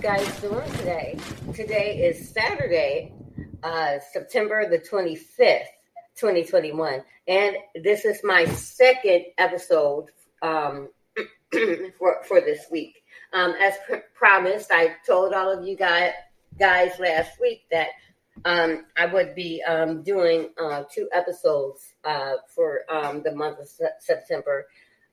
guys doing today? Today is Saturday, uh, September the 25th, 2021. And this is my second episode um, for, for this week. Um, as pr- promised, I told all of you guys, guys last week that um, I would be um, doing uh, two episodes uh, for um, the month of se- September,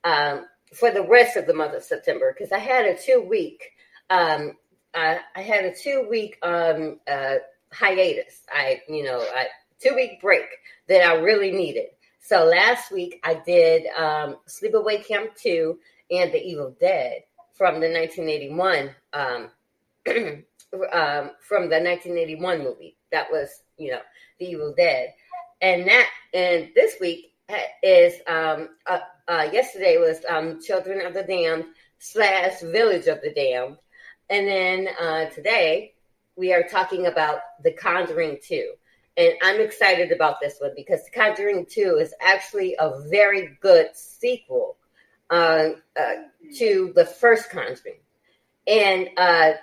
um, for the rest of the month of September, because I had a two week, um, I, I had a two week um, uh, hiatus. I, you know, a two week break that I really needed. So last week I did um, Sleepaway Camp 2 and The Evil Dead from the 1981 um, um, from the 1981 movie. That was, you know, The Evil Dead, and that and this week is um, uh, uh, yesterday was um, Children of the Damned slash Village of the Damned, and then uh, today we are talking about The Conjuring 2. And I'm excited about this one because The Conjuring 2 is actually a very good sequel uh, uh, to the first Conjuring. And uh,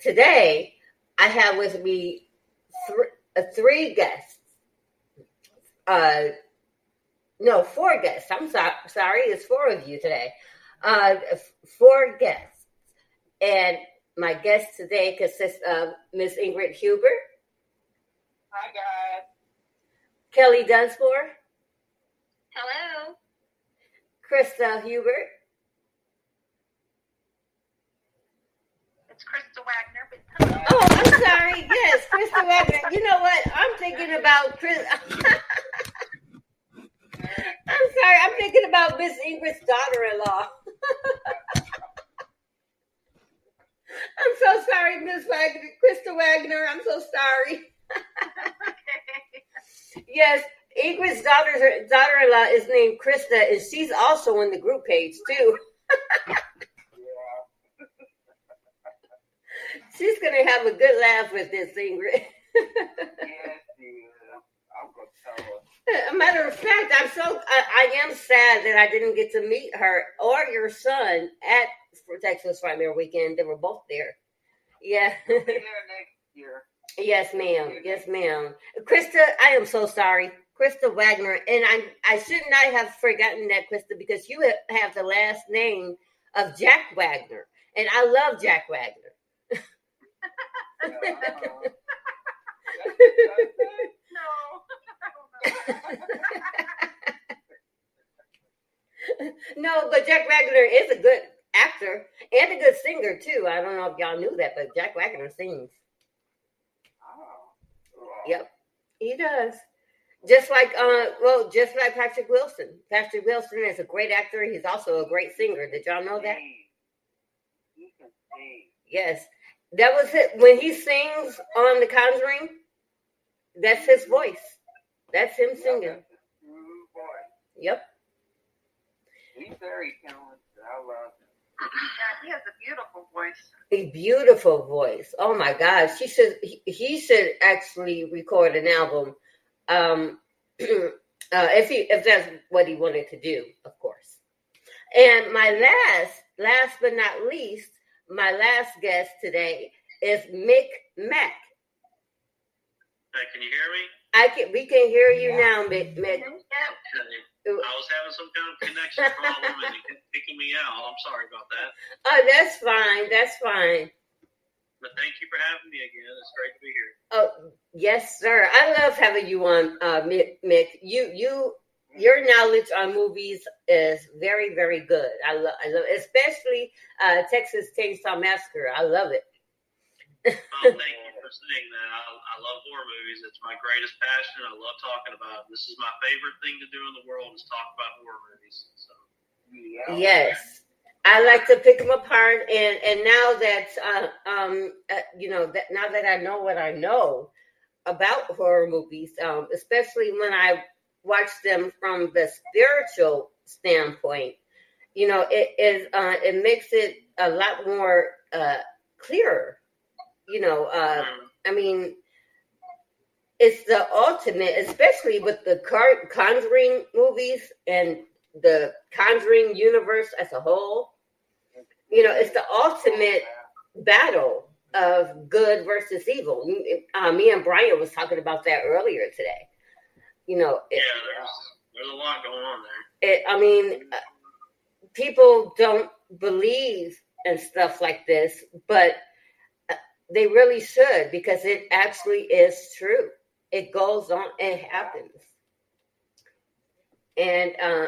today I have with me th- uh, three guests. Uh, no, four guests. I'm so- sorry, it's four of you today. Four guests. And my guests today consists of Miss Ingrid Hubert, Hi, guys. Kelly Dunsmore, Hello. Krista Hubert, It's Krista Wagner, but hello. Oh, I'm sorry. Yes, Krista Wagner. You know what? I'm thinking about Chris. I'm sorry. I'm thinking about Miss Ingrid's daughter-in-law. I'm so sorry, Miss Wagner, Krista Wagner. I'm so sorry. Yes, Ingrid's daughter's daughter-in-law is named Krista, and she's also on the group page too. She's gonna have a good laugh with this, Ingrid. Yes, yeah. I'm going to tell her. A matter of fact, I'm so I, I am sad that I didn't get to meet her or your son at Texas Frightmare Weekend. They were both there. Yeah. We'll there yes, ma'am. Yes, ma'am. Krista, I am so sorry. Krista Wagner, and I I should not have forgotten that, Krista, because you have the last name of Jack Wagner, and I love Jack Wagner. Yeah, I know. No. I don't know. no, but Jack Wagner is a good actor and a good singer too. I don't know if y'all knew that, but Jack Wagner sings. Oh. Yep, he does. Just like uh, well, just like Patrick Wilson. Patrick Wilson is a great actor. He's also a great singer. Did y'all know that? Sing. You can sing. Yes, that was it. When he sings on The Conjuring, that's his voice. That's him singing. That's a. Yep. He's very talented. I love him. Yeah, he has a beautiful voice. A beautiful voice. Oh my gosh, he should he, he should actually record an album. Um, uh, if he if that's what he wanted to do, of course. And my last, last but not least, my last guest today is Mick Mack. Hey, can you hear me? I can we can hear you Yeah. now, Mick. Mick. Yeah. I was having some kind of connection problem and it kept kicking me out. I'm sorry about that. Oh, that's fine. That's fine. But thank you for having me again. It's great to be here. Oh, yes, sir. I love having you on, uh, Mick. Mick. You, you, your knowledge on movies is very, very good. I love, I love, especially uh, Texas Chainsaw Massacre. I love it. Oh, thank saying that. I, I love horror movies. It's my greatest passion. I love talking about it. This is my favorite thing to do in the world is talk about horror movies. So Yeah. Yes, I like to pick them apart, and and now that uh, um uh, you know that now that I know what I know about horror movies, um, especially when I watch them from the spiritual standpoint, you know, it is uh, it makes it a lot more uh, clearer. You know, uh, um, I mean, it's the ultimate, especially with the Conjuring movies and the Conjuring universe as a whole. You know, it's the ultimate battle of good versus evil. Uh, me and Brian was talking about that earlier today. You know, Yeah, there's there's a lot going on there. it, I mean, uh, people don't believe in stuff like this, but they really should because it actually is true. It goes on, it happens, and uh,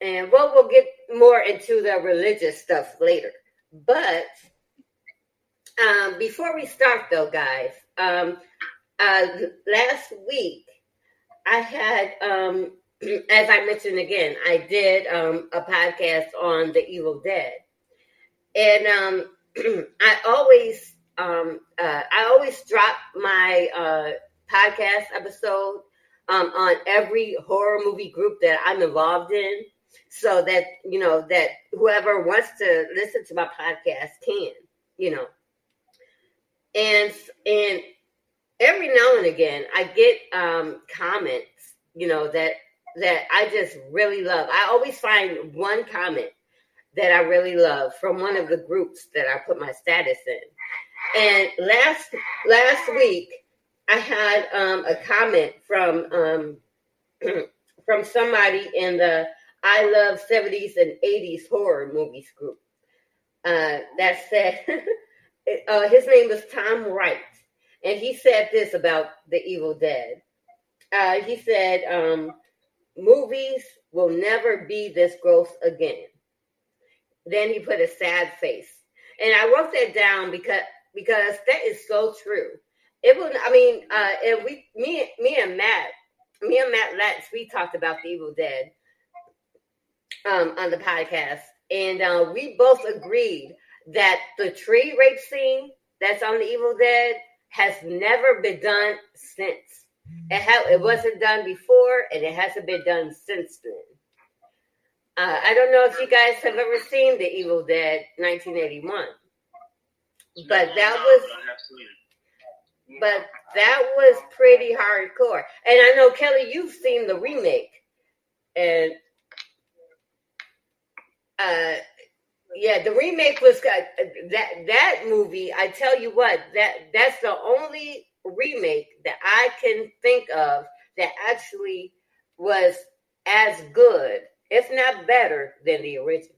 and well, we'll get more into the religious stuff later. But um, before we start, though, guys, um, uh, last week I had um, as I mentioned again, I did um, a podcast on the Evil Dead, and um, I always, um, uh, I always drop my uh, podcast episode um, on every horror movie group that I'm involved in, so that you know that whoever wants to listen to my podcast can, you know, and and every now and again I get um, comments, you know that that I just really love. I always find one comment that I really love from one of the groups that I put my status in. And last last week, I had um, a comment from um, from somebody in the I love seventies and eighties horror movies group. Uh, that said, uh, his name was Tom Wright, and he said this about the Evil Dead. Uh, he said. Um, movies will never be this gross again. Then he put a sad face. And I wrote that down because because that is so true. It will I mean, uh we me me and Matt, me and Matt Letts, we talked about the Evil Dead um on the podcast. And uh we both agreed that the tree rape scene that's on the Evil Dead has never been done since. It ha- it wasn't done before, and it hasn't been done since then. Uh, I don't know if you guys have ever seen The Evil Dead 1981, It's been But that was- but that was pretty hardcore. And I know Kelly, you've seen the remake, and uh, yeah, the remake was good. That that movie, I tell you what, that that's the only remake that I can think of that actually was as good, if not better, than the original.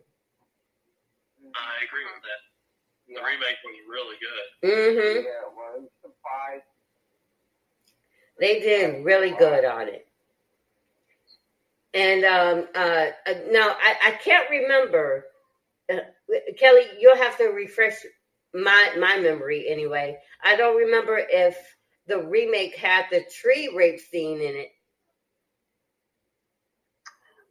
I agree with that. The Yeah, remake was really good. hmm yeah, well, it was surprised. They did really good on it. And um, uh, uh, now I, I can't remember. Uh, Kelly, you'll have to refresh my my memory anyway. I don't remember if the remake had the tree rape scene in it.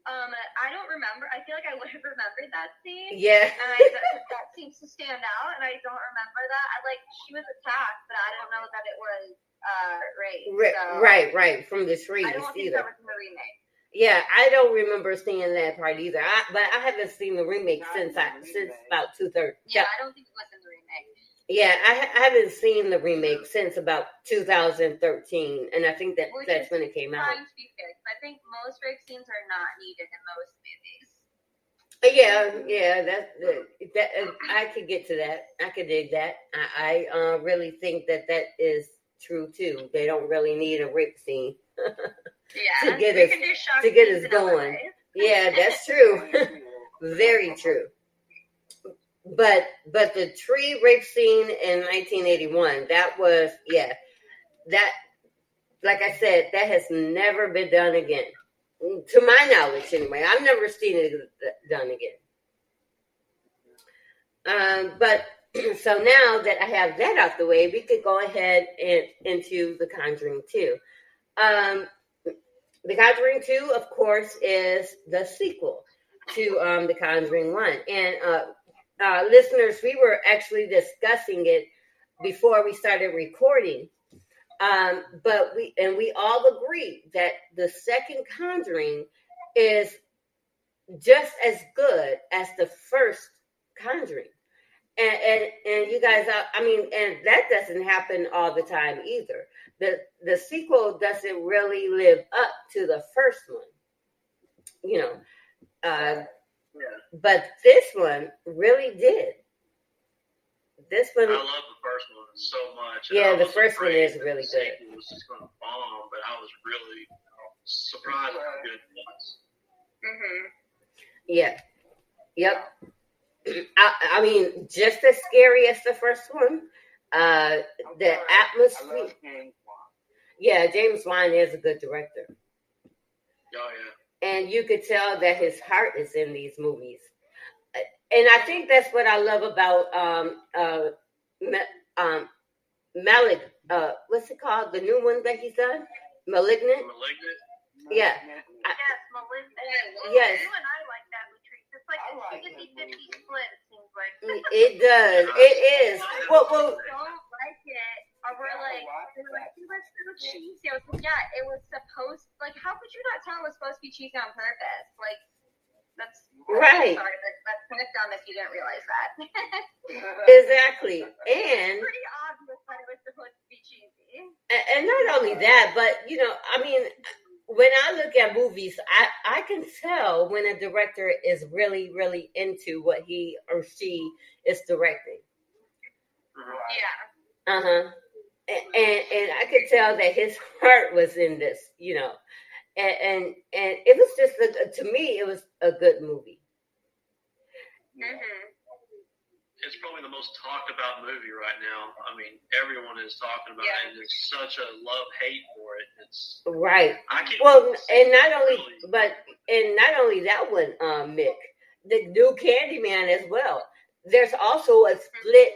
Um, I don't remember. I feel like I would have remembered that scene. Yeah. And I, that, that seems to stand out, and I don't remember that. I like she was attacked, but I don't know that it was uh rape. Ri- so Right, right, from the trees I don't think either. that was in the remake. Yeah, I don't remember seeing that part either. I, but I haven't seen the remake Not since I since remake. about two thirty. Yeah, I don't think it was in the remake. Yeah, I, I haven't seen the remake since about 2013, and I think that Which that's when it came out. To be fair, I think most rape scenes are not needed in most movies. Yeah, yeah, that's that. uh, I could get to that. I could dig that. I, I uh, really think that that is true too. They don't really need a rape scene. Yeah, To get us- can do shock to get us going. Yeah, that's true. Very true. But but the tree rape scene in 1981, that was yeah, that like I said, that has never been done again, to my knowledge anyway. I've never seen it done again. Um, but so now that I have that out the way, we could go ahead and into the Conjuring Two. Um, the Conjuring Two, of course, is the sequel to um, The Conjuring One. And uh, uh, listeners, we were actually discussing it before we started recording. Um, but we and we all agree that the second Conjuring is just as good as the first Conjuring. And and, and you guys, uh, I mean, and that doesn't happen all the time either. The the sequel doesn't really live up to the first one. You know, uh, Yeah. but this one really did. this one, I love the first one so much. Yeah, the first one is really good. sequel was just going to bomb, but I was really surprised how good it was. Mhm. yeah, yep. I, I mean, just as scary as the first one. Uh, the sorry. I atmosphere. love James Wan. Yeah, James Wan is a good director. Oh yeah. And you could tell that his heart is in these movies. And I think that's what I love about um, uh, Ma- um, Malik. Uh, what's it called? The new one that he's done, Malignant. Malignant. Yeah. I- Yes, Melissa. Yes. You and I like that, Latrice. It's like I a like 50 50 split, it seems like. It does. It is. Well, well, don't like it. Or we're like, why? we're like, it was so cheesy. I was like, yeah, it was supposed, like, how could you not tell it was supposed to be cheesy on purpose? Like, that's, Right. sorry, but that's kind of dumb if you didn't realize that. exactly. And Pretty obvious that it was supposed to be cheesy. and and not only that, but you know, I mean, when I look at movies, I I can tell when a director is really really into what he or she is directing. Yeah. Uh huh. And, and and I could tell that his heart was in this, you know, and and, and it was just a, to me it was a good movie. Mm-hmm. It's probably the most talked about movie right now. I mean, everyone is talking about Yeah. it, and there's such a love hate for it. It's Right. I can't. Well, wait to and not only, really. but and not only that one, um, Mick, the new Candyman as well. There's also a split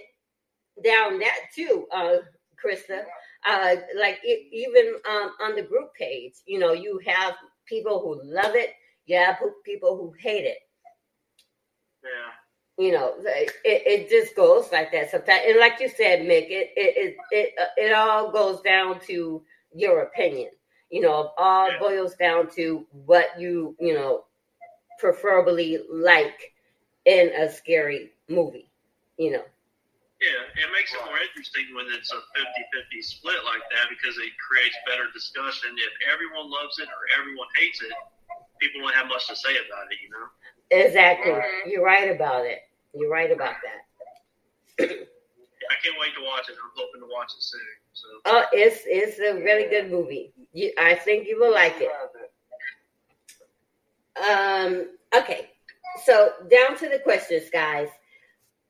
down that too, uh, Krista. Uh, like e even um, on the group page, you know, you have people who love it, you have people who hate it. yeah. you know it, it just goes like that sometimes and like you said mick it it it it, uh, it all goes down to your opinion you know it all Yeah. boils down to what you you know preferably like in a scary movie you know Yeah, it makes it more interesting when it's a 50-50 split like that because it creates better discussion. If everyone loves it or everyone hates it, people don't have much to say about it, you know? exactly Right. you're right about it you're right about that I can't wait to watch it. I'm hoping to watch it soon. So oh it's it's a really good movie you, i think you will like it it. Um, okay. So down to the questions, guys.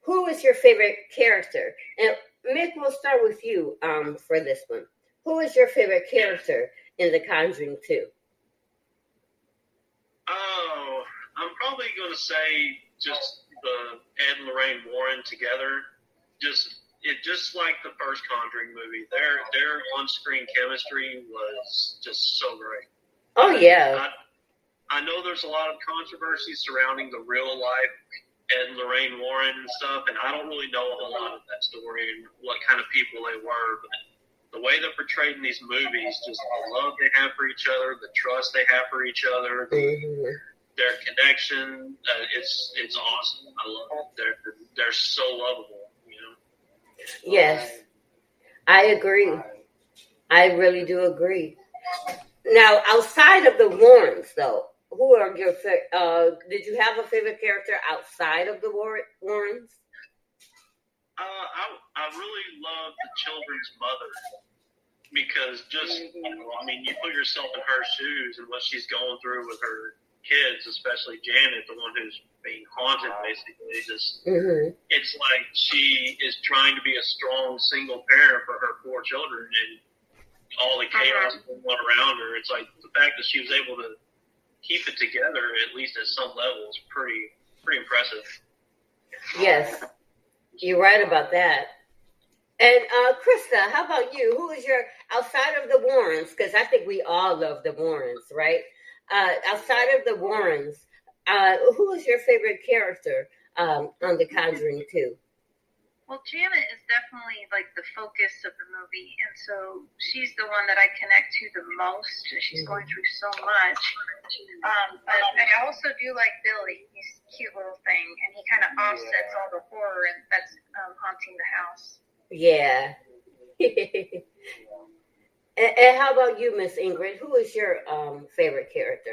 Who is your favorite character? And Mick, we'll start with you um, for this one. Who is your favorite character in The Conjuring 2? Oh, I'm probably going to say just the Ed and Lorraine Warren together. Just it just like the first Conjuring movie. Their their on screen chemistry was just so great. Oh, yeah. I, I know there's a lot of controversy surrounding the real life and Lorraine Warren and stuff, and I don't really know a whole lot of that story and what kind of people they were, but the way they're portrayed in these movies, just the love they have for each other, the trust they have for each other, Mhm. their connection, uh, it's it's awesome. I love it. They're they're so lovable, you know. Yes, I agree. I really do agree. Now, outside of the Warrens, though, who are your uh Did you have a favorite character outside of the War- Warrens? Uh, I I really love the children's mother because just you know, I mean, you put yourself in her shoes and what she's going through with her kids, especially Janet, the one who's being haunted, basically. Just Mm-hmm. it's like she is trying to be a strong single parent for her four children and all the chaos going on around her. It's like the fact that she was able to keep it together, at least at some level, is pretty pretty impressive. Yes, you're right about that. And uh, Krista, how about you? Who is your outside of the Warrens? Because I think we all love the Warrens, right? Uh, outside of the Warrens, uh, who is your favorite character um, on The Conjuring Two? Well, Janet is definitely like the focus of the movie, and so she's the one that I connect to the most. She's going through so much. Um, but I also do like Billy. He's a cute little thing, and he kind of offsets all the horror and that's um, haunting the house. Yeah. and, and how about you, Miss Ingrid? Who is your um, favorite character?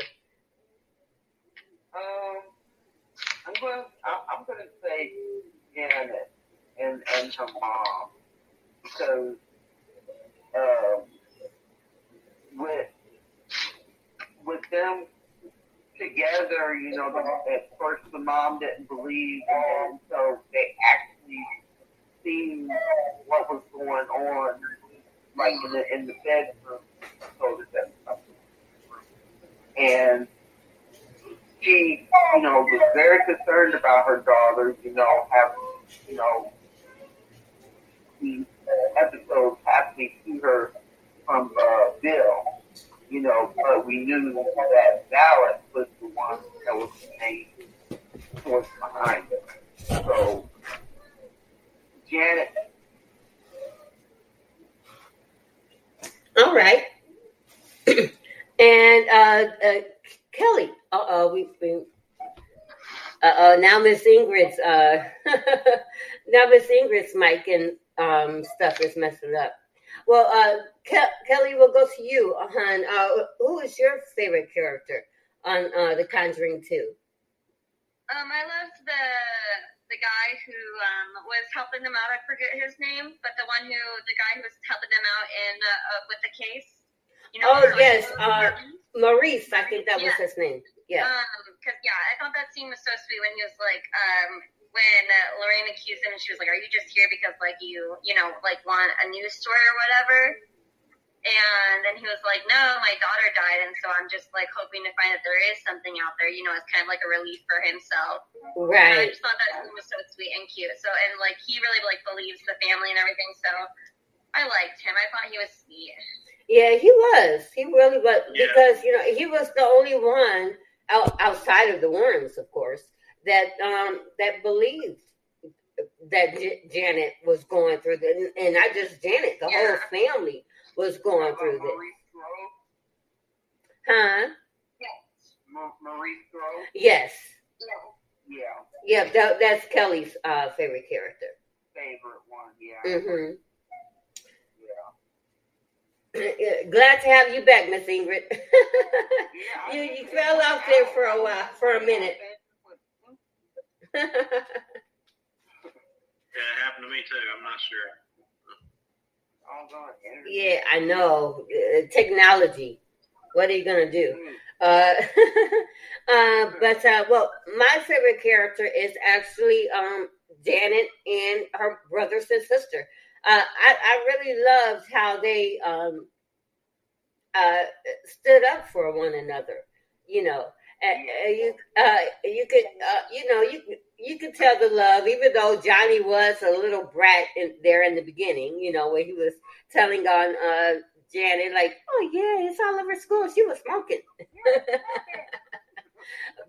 Um, I'm going. I'm going to say Janet. And and her mom because um, with with them together, you know, the, at first the mom didn't believe, and so they actually seen what was going on, like in the in the bedroom, so to say. And she, you know, was very concerned about her daughter, you know, having, you know, these episodes happening to her from uh, Bill, you know, but we knew that Valak was the one that was the main force behind it. So, Janet. All right. and uh, uh, Kelly, uh oh, we uh oh, now Miss Ingrid's uh, now Miss Ingrid's mic and um stuff is messing up. Well, uh, Ke- Kelly, we'll go to you, hon. Uh, who is your favorite character on uh, The Conjuring Two? Um, I loved the the guy who um was helping them out. I forget his name, but the one who the guy who was helping them out in uh, uh, with the case. You know, Oh, yes, uh, Maurice, I think that was his name. Yeah. Um, cause yeah, I thought that scene was so sweet when he was like, um, when uh, Lorraine accused him, and she was like, "Are you just here because like you, you know, like want a news story or whatever?" And then he was like, "No, my daughter died, and so I'm just like hoping to find that there is something out there. You know, it's kind of like a relief for himself." And I just thought that scene was so sweet and cute. So and like he really like believes the family and everything. So I liked him. I thought he was sweet. Yeah, he was. He really was Yeah. because you know he was the only one out, outside of the Warrens, of course, that um that believed that J- Janet was going through the and, not just Janet, the whole family was going through this, huh? Ma- Maurice Grove. Yes, Yeah, yeah. That, that's Kelly's uh, favorite character. favorite one. Yeah. hmm Yeah. Glad to have you back, Miss Ingrid. Yeah, You- you fell off there for a while- for a minute. Yeah, it happened to me too. I'm not sure. All yeah, I know. Uh, technology. What are you gonna do? Mm. Uh, uh, but uh, well, my favorite character is actually um, Janet and her brothers and sister. Uh, I, I really loved how they um, uh, stood up for one another. You know, and, uh, you uh, you could uh, you know you you could tell the love, even though Johnny was a little brat in, there in the beginning. You know, when he was telling on uh, Janet, like, "Oh yeah, it's all over school. She was smoking."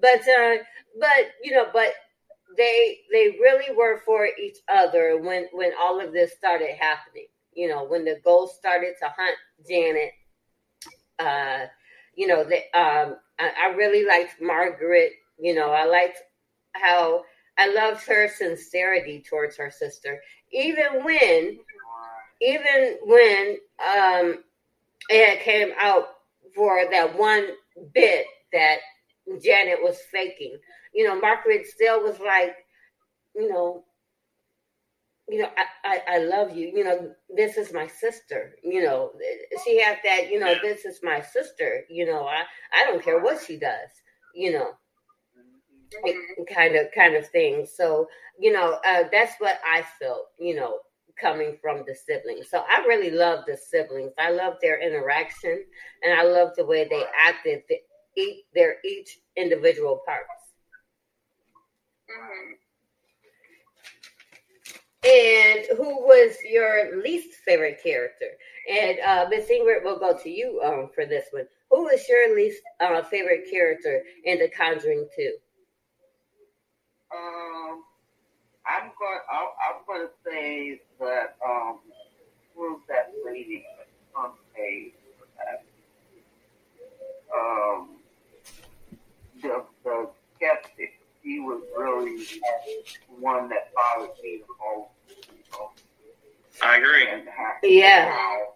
but uh, but you know, but they they really were for each other when when all of this started happening. You know, when the ghost started to hunt Janet. Uh, you know, um, I, really liked Margaret. You know, I liked how I loved her sincerity towards her sister, even when even when um, it came out for that one bit that Janet was faking, you know, Margaret still was like, you know, you know, I, I, I love you. You know, this is my sister. You know, she has that. You know, this is my sister. You know, I I don't care what she does. You know, kind of kind of thing. So you know, uh, that's what I felt. You know, coming from the siblings. So I really love the siblings. I love their interaction, and I love the way they acted. The, each their each individual parts. Mm-hmm. And who was your least favorite character? And uh, Miss Ingrid, we'll go to you um, for this one. Who was your least uh, favorite character in The Conjuring Two? Um, I'm going. I'm, I'm going to say that. Um, who's that lady on page? Um, the the skeptic. He was really one that bothered me the most. You know, I agree. and Yeah. how,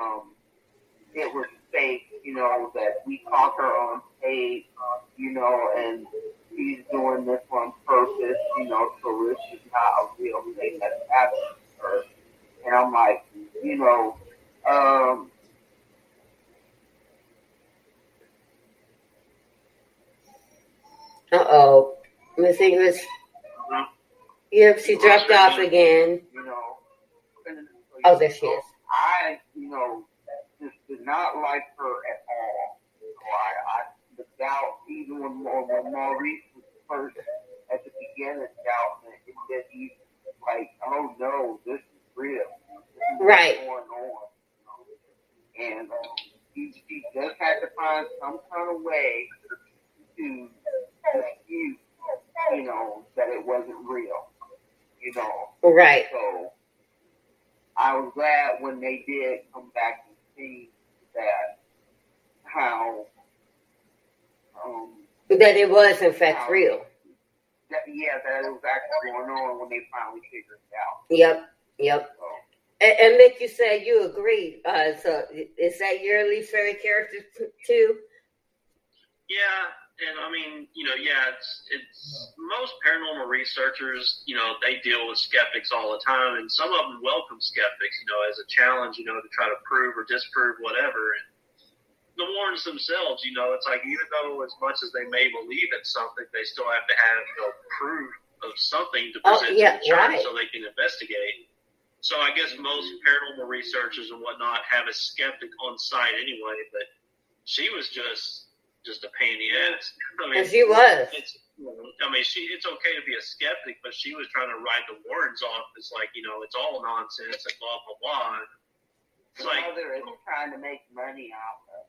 um, it was fake. You know that we caught her on tape. You know, and he's doing this on purpose, you know, so this is not a real thing that's happening to her. And I'm like, you know, um, Uh oh. Miss Ingrid. Yep, she dropped off again. you know. Oh, there she is. I, you know, just did not like her at all. Know, I, I the doubt, even when, when Maurice was first at the beginning doubting it, it did he like, oh no, this is real. This is Right. What's going on. You know? And um, he, he just had to find some kind of way to dispute, you know, that it wasn't real. You know, Right. so I was glad when they did come back and see that how um That it was in fact real. that yeah that it was actually going on when they finally figured it out. Yep. Yep. So And, and Mick, you said you agreed. Uh, so is that your least favorite character t- too? Yeah, and I mean, you know, yeah, it's it's most paranormal researchers, you know, they deal with skeptics all the time, and some of them welcome skeptics, you know, as a challenge, you know, to try to prove or disprove whatever. And the Warrens themselves, you know, it's like even though as much as they may believe in something, they still have to have you know proof of something to Oh, present yeah, to the church right. so they can investigate. So I guess most mm-hmm. paranormal researchers and whatnot have a skeptic on site anyway, but she was just just a pain in the ass. I mean, And she was. it's I mean she it's okay to be a skeptic, but she was trying to ride the Warrens off It's like you know it's all nonsense and blah blah blah. It's the like mother is trying to make money out of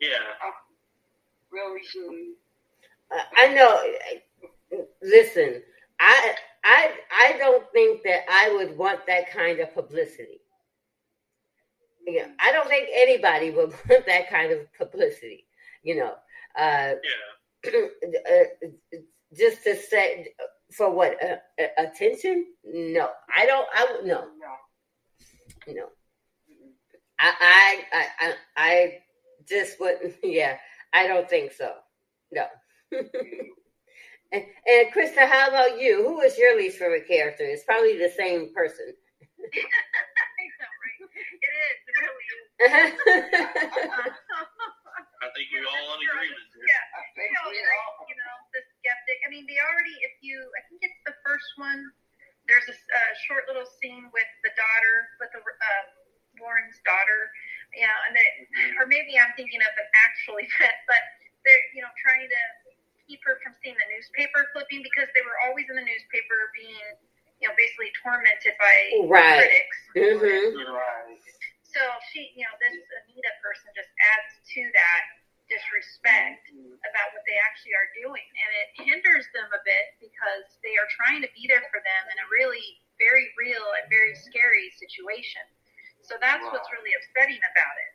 yeah, really good. Uh, I know. Listen, I I I don't think that I would want that kind of publicity. Yeah, I don't think anybody would want that kind of publicity. You know, uh, yeah. uh, just to say for what uh, uh, attention? No, I don't. I no, No. no. I I I I, I just wouldn't. Yeah, I don't think so. No. and, and Krista, how about you? Who is your least favorite character? It's probably the same person. I know, right? It is. It really is. I think we're all in agreement. Here. yeah. I You know, we like, all you know, the skeptic. I mean, they already, if you, I think it's the first one. There's a uh, short little scene with the daughter, with the uh, Warren's daughter. Yeah, and they, or maybe I'm thinking of an actual event, but they're, you know, trying to keep her from seeing the newspaper clipping because they were always in the newspaper being, you know, basically tormented by Right. critics. hmm right. So she, you know, this Anita person just adds to that disrespect about what they actually are doing, and it hinders them a bit because they are trying to be there for them in a really very real and very scary situation. So that's what's really upsetting about it.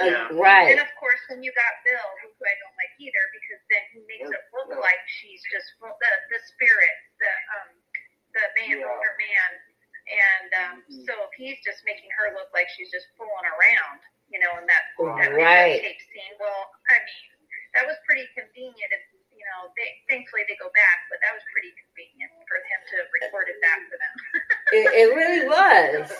Yeah. Uh, right. And of course, when you got Bill, who I don't like either, because then he makes it look like she's just full, the the spirit, the um the man, Yeah. older man, and um Mhm. so if he's just making her look like she's just fooling around, you know, in that that Right. videotape scene. Well, I mean, that was pretty convenient. If, you know, they thankfully they go back, but that was pretty convenient for him to have recorded that for them. It, it really was.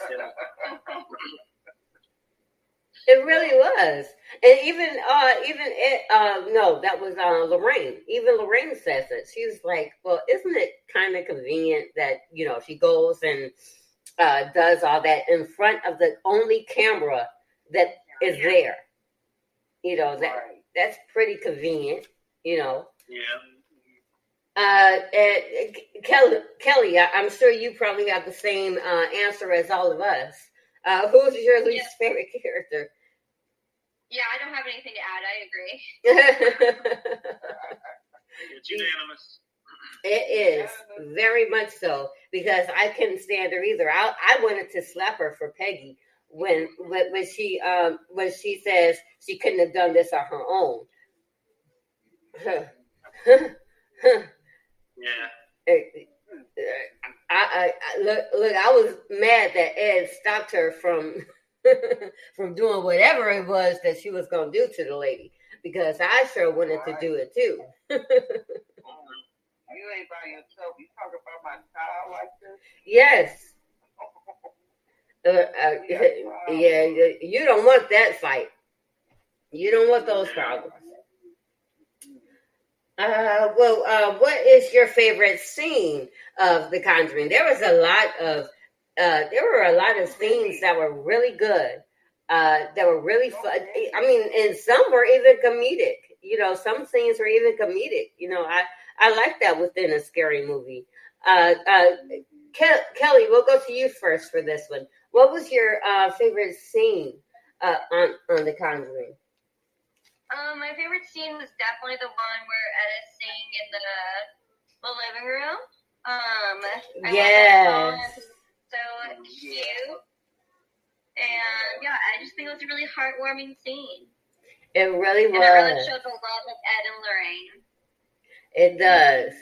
It really was. And even uh even it uh no, that was uh Lorraine. Even Lorraine says it. She's like, Well, isn't it kind of convenient that, you know, she goes and uh does all that in front of the only camera that is there. You know, that right. that's pretty convenient, you know. yeah. Uh, and Kelly, Kelly, I- I'm sure you probably have the same uh, answer as all of us. Uh, who's your least favorite character? Yeah, I don't have anything to add. I agree. It's unanimous. It is very much so because I couldn't stand her either. I I wanted to slap her for Peggy when when, when she um when she says she couldn't have done this on her own. Yeah. I, I, I look, look. I was mad that Ed stopped her from from doing whatever it was that she was going to do to the lady. because I sure wanted to do it too. You ain't by yourself. You talk about my child like this? yes. Uh, uh, yeah, you- don't want that fight. You don't want those problems. Uh, well, uh, what is your favorite scene of The Conjuring? There was a lot of, uh, there were a lot of scenes that were really good, uh, that were really fun. I mean, and some were even comedic. You know, some scenes were even comedic. You know, I I like that within a scary movie. Uh, uh, Ke- Kelly, we'll go to you first for this one. What was your uh, favorite scene uh, on on The Conjuring? Um, my favorite scene was definitely the one where Ed is singing in the the living room. Um, I love that song. Yes. So cute. And yeah, I just think it was a really heartwarming scene. It really And it really was. showed the love of Ed and Lorraine. It does.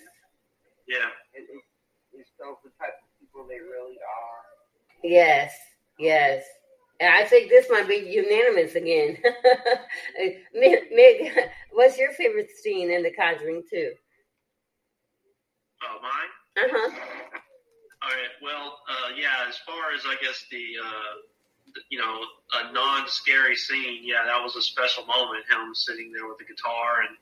Yeah. It, it, it shows the type of people they really are. Yes. Yes. And I think this might be unanimous again. Meg, Meg, what's your favorite scene in The Conjuring 2? Oh, mine. Uh huh. All right. Well, uh, yeah. As far as I guess the, uh, the you know a non-scary scene, yeah, that was a special moment. Him sitting there with the guitar and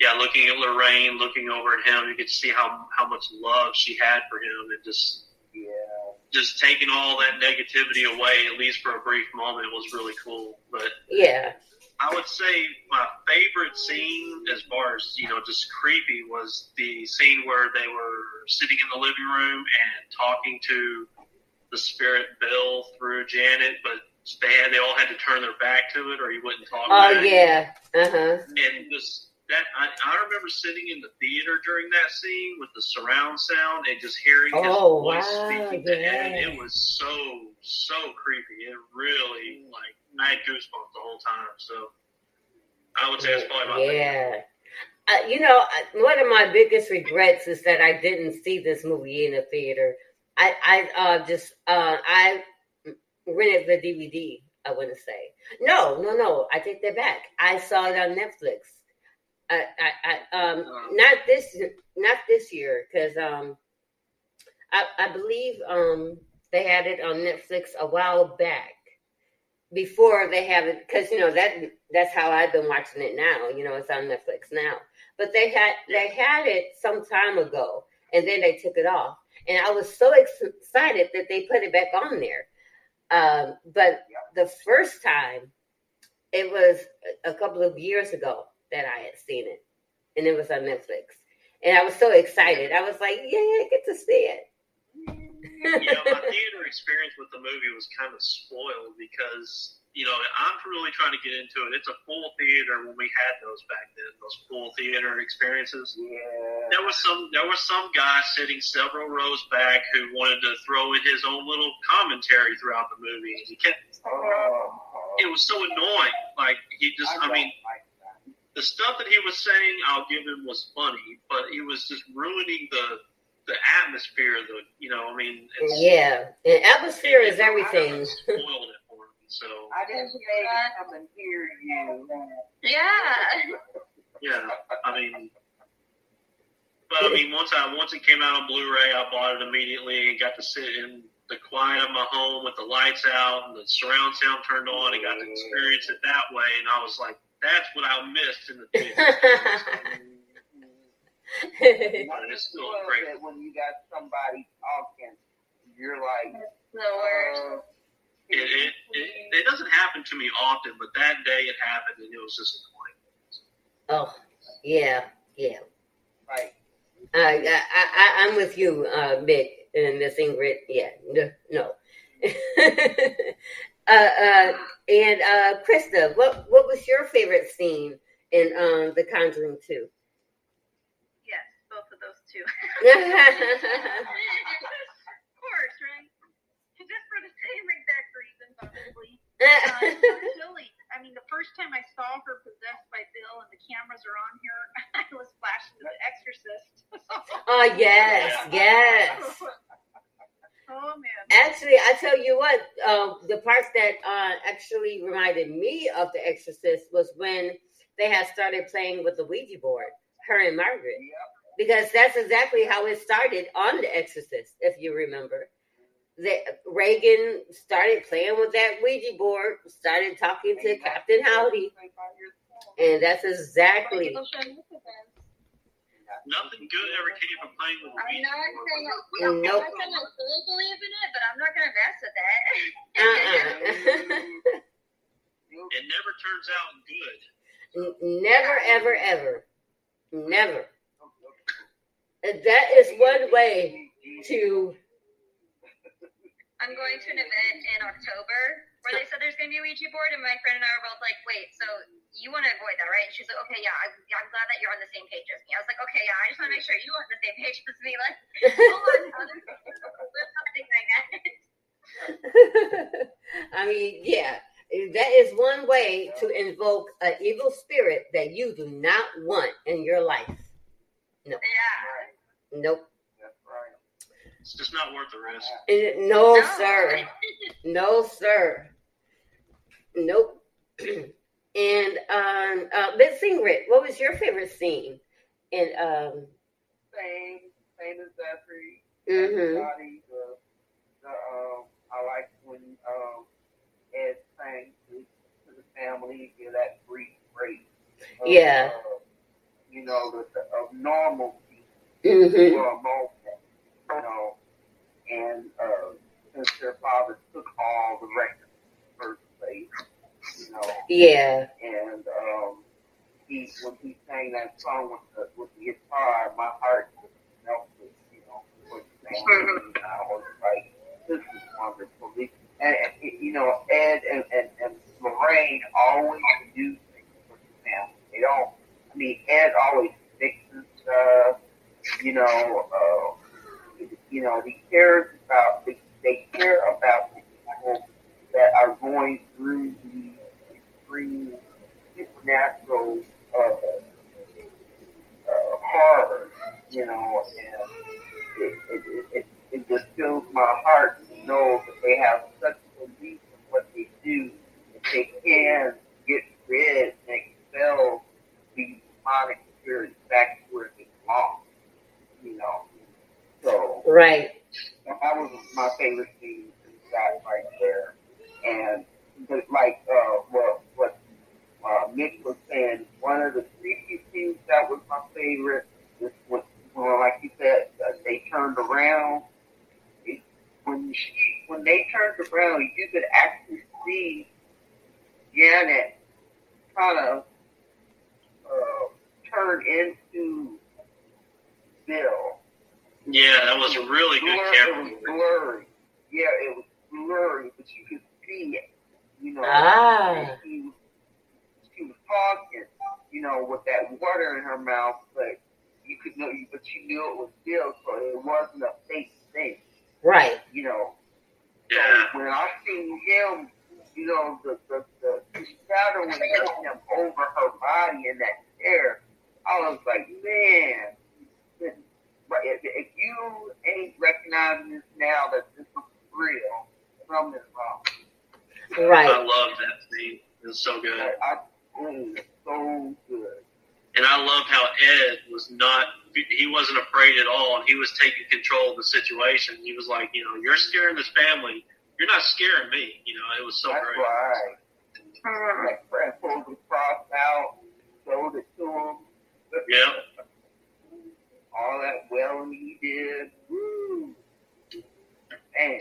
yeah, looking at Lorraine, looking over at him, you could see how how much love she had for him, and just Yeah. just taking all that negativity away, at least for a brief moment, was really cool. But Yeah. I would say my favorite scene, as far as you know, just creepy, was the scene where they were sitting in the living room and talking to the spirit Bill through Janet, but they had they all had to turn their back to it, or he wouldn't talk. Oh, yeah. Uh huh. And just that, I, I remember sitting in the theater during that scene with the surround sound and just hearing his Oh, voice wow, speaking to Ed. yeah. It was so so creepy. It really like I had goosebumps the whole time. So I would say that's probably my favorite. Yeah. Uh, you know, one of my biggest regrets is that I didn't see this movie in a theater. I, I uh, just, uh, I rented the DVD. I want to say, no, no, no. I take that back. I saw it on Netflix. I, I, I um, not this, not this year, because um, I, I believe um, they had it on Netflix a while back before they have it because you know that that's how I've been watching it now. You know, it's on Netflix now. But they had they had it some time ago, and then they took it off, and I was so excited that they put it back on there. Um, but the first time, it was a couple of years ago that I had seen it, and it was on Netflix, and I was so excited. I was like, "Yeah, I get to see it." yeah, my theater experience with the movie was kind of spoiled because you know I'm really trying to get into it. It's a full theater when we had those back then, those full theater experiences. Yeah. There was some there was some guy sitting several rows back who wanted to throw in his own little commentary throughout the movie. And he kept Oh, oh. it was so annoying. Like he just I, don't mean like the stuff that he was saying I'll give him was funny, but he was just ruining the the atmosphere, the you know, I mean it's Yeah, and atmosphere is it- it everything. kinda spoiled it for me. So I didn't say to come and hear you. Yeah. Yeah, I mean, but I mean, once I once it came out on Blu-ray, I bought it immediately and got to sit in the quiet of my home with the lights out and the surround sound turned on and got to experience it that way. And I was like, that's what I missed in the theater. It's still great. when you got somebody talking, you're like, The worst. uh, It, it, it, it doesn't happen to me often, but that day it happened and it was just annoying. oh, yeah, yeah. right. Uh, I, I, I'm with you, uh, Mick, and this Ingrid. Yeah, no. no. uh, uh, and uh, Krista, what what was your favorite scene in um, The Conjuring Two? Yes, both of those two. of course, right? Just for the same reason, probably. Uh. I mean, the first time I saw her possessed by Bill and the cameras are on here, I was flashing to The Exorcist. oh yes, yes. oh man. Actually, I tell you what, uh, the parts that uh, actually reminded me of The Exorcist was when they had started playing with the Ouija board, her and Margaret, Yep. because that's exactly how it started on The Exorcist, if you remember. That Regan started playing with that Ouija board, started talking to Captain Howdy, and that's exactly. People should look at them. Nothing good ever came from playing with a I'm Ouija not board. saying Nope. I'm not saying I fully believe in it, but I'm not gonna mess with that. Uh-uh. It never turns out good. Never, ever, ever, never. That is one way to. I'm going to an event in October where they said there's going to be a Ouija board, and my friend and I were both like, wait, so you want to avoid that, right? And she's like, okay, yeah, I'm, I'm glad that you're on the same page as me. I was like, okay, yeah, I just want to make sure you're on the same page as me. Like, hold on, other something like that. I mean, yeah, that is one way to invoke an evil spirit that you do not want in your life. Yeah. Nope. That's right. It's just not worth the risk. Eh, No, sir. No, sir. Nope. and um, uh, Miss Ingrid, what was your favorite scene? And um, Same, same as Zachary. mhm. Everybody, the, the, um, I like when um, Ed sang to, to the family, give that brief break. of, Yeah. Uh, you know, the, the of normalcy for a moment, you know, and uh, since their father took all the records first place, you know, Yeah. and um, he when he sang that song with the with the guitar, my heart melted, you know, for the family. And I was like, this is wonderful. And, and you know, Ed and, and, and Lorraine always do things for the family. They don't. I mean, Ed always fixes stuff. You know, uh, you know, he cares about. They, they care about the people that are going through these extreme supernatural uh, uh, horror, you know, and it, it, it, it, just fills my heart to know that they have such belief in what they do, that they can get rid and expel these demonic spirits back where they belong, you know. So Right. that was my favorite scene that right there. And but like uh, what what uh, Mick was saying, one of the creepy scenes that was my favorite was when, when like you said, uh, they turned around. It, when she when they turned around, you could actually see Janet kind of uh, turn into Bill Yeah, that was a really good blur, camera. It was blurry. Yeah, it was blurry, but you could see it. You know, Ah. she, was- she was talking, you know, with that water in her mouth, but you could know, but you knew it was Bill, so it wasn't a fake thing. Right. You know, Yeah. when I seen him, you know, the the, the, the shadow was him over her body in that chair. I was like, man, this- but if, if you ain't recognizing this now that this is real, something's wrong. Right. I loved that scene. It was so good. Like, I, mm, so good. And I loved how Ed was not, he wasn't afraid at all, and he was taking control of the situation. He was like, you know, you're scaring this family. You're not scaring me. You know, it was so That's great. right. Like Fred pulled the cross out, showed it to him. Yeah. All that well he did. Woo. Man.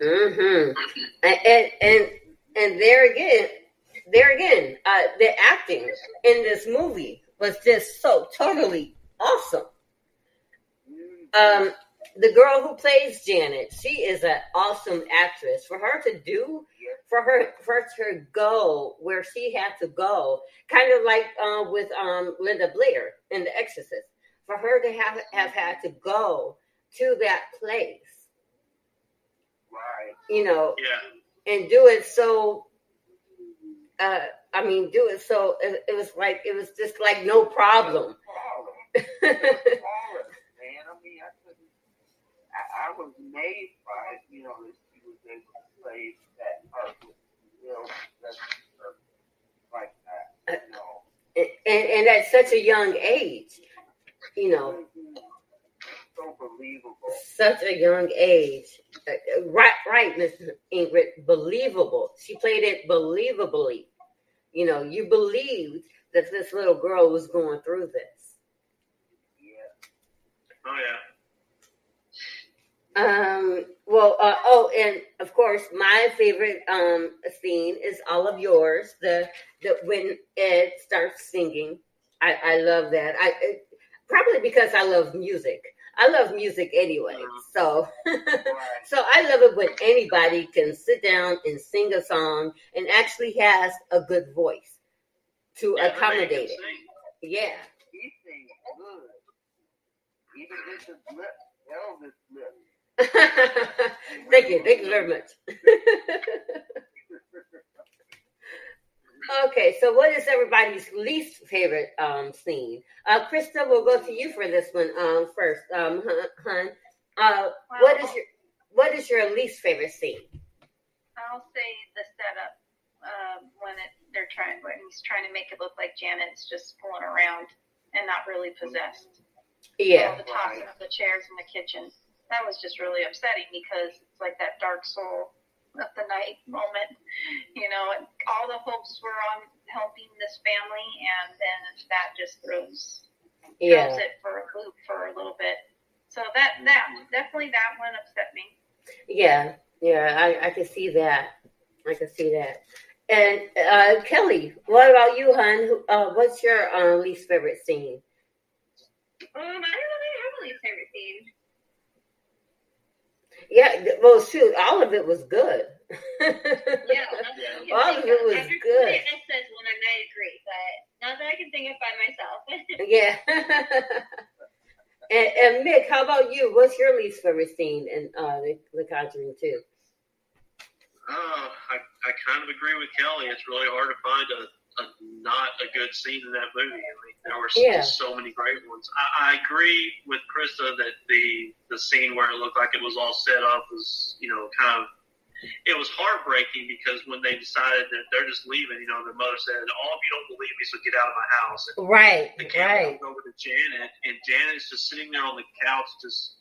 hmm And, and and and there again, there again, uh, the acting in this movie was just so totally awesome. Um, the girl who plays Janet, she is an awesome actress. For her to do, for her, for her to go where she had to go, kind of like uh, with um, Linda Blair in The Exorcist, for her to have have had to go to that place, Right. you know, Yeah. and do it so uh i mean do it so it, it was like it was just like no problem Flawless. Flawless, man. I mean, I couldn't. I, I was amazed by you know that she was able to play that part with Will Leslie like that. You know. and and at such a young age, you know, such a young age. Uh, Right, right, Miss Ingrid, believable. She played it believably. You know, you believed that this little girl was going through this. Yeah. Oh yeah. Um, well, uh, oh, and of course, my favorite um scene is all of yours. The the when Ed starts singing, I I love that. I probably because I love music. I love music anyway, uh-huh. so so I love it when anybody can sit down and sing a song and actually has a good voice to Yeah, accommodate it. Yeah. He sings good. Even with his lip, Elvis lip. thank you. Thank you very much. okay, so what is everybody's least favorite um, scene? Uh, Krista, we'll go to you for this one um, first. Um, hun. Uh, what is your what is your least favorite scene? I'll say the setup um, when it, they're trying when he's trying to make it look like Janet's just fooling around and not really possessed. Yeah, All the tossing of the chairs in the kitchen. That was just really upsetting because it's like that dark soul of the night moment. You know, all the hopes were on helping this family, and then that just throws yeah, throws it for a loop for a little bit. So that that definitely that one upset me. yeah, yeah. I, I can see that. I can see that. And uh, Kelly, what about you? Who- Uh, what's your uh, least favorite scene? Um, I don't really have a least favorite scene. Yeah, well, shoot, all of it was good. Yeah, Yeah. All of it was After good. That says one, I might agree, but not that I can think of by myself. yeah. and, and Mick, how about you? What's your least favorite scene in uh, the, the Conjuring 2? Uh, I, I kind of agree with Kelly. It's really hard to find a, a not a good scene in that movie. I mean, there were Yeah. just so many great ones. I, I agree with Krista that the the scene where it looked like it was all set up was, you know, kind of it was heartbreaking because when they decided that they're just leaving, you know, their mother said, oh, "All of you don't believe me, so get out of my house." And Right, the camera right. over to Janet, and Janet's just sitting there on the couch, just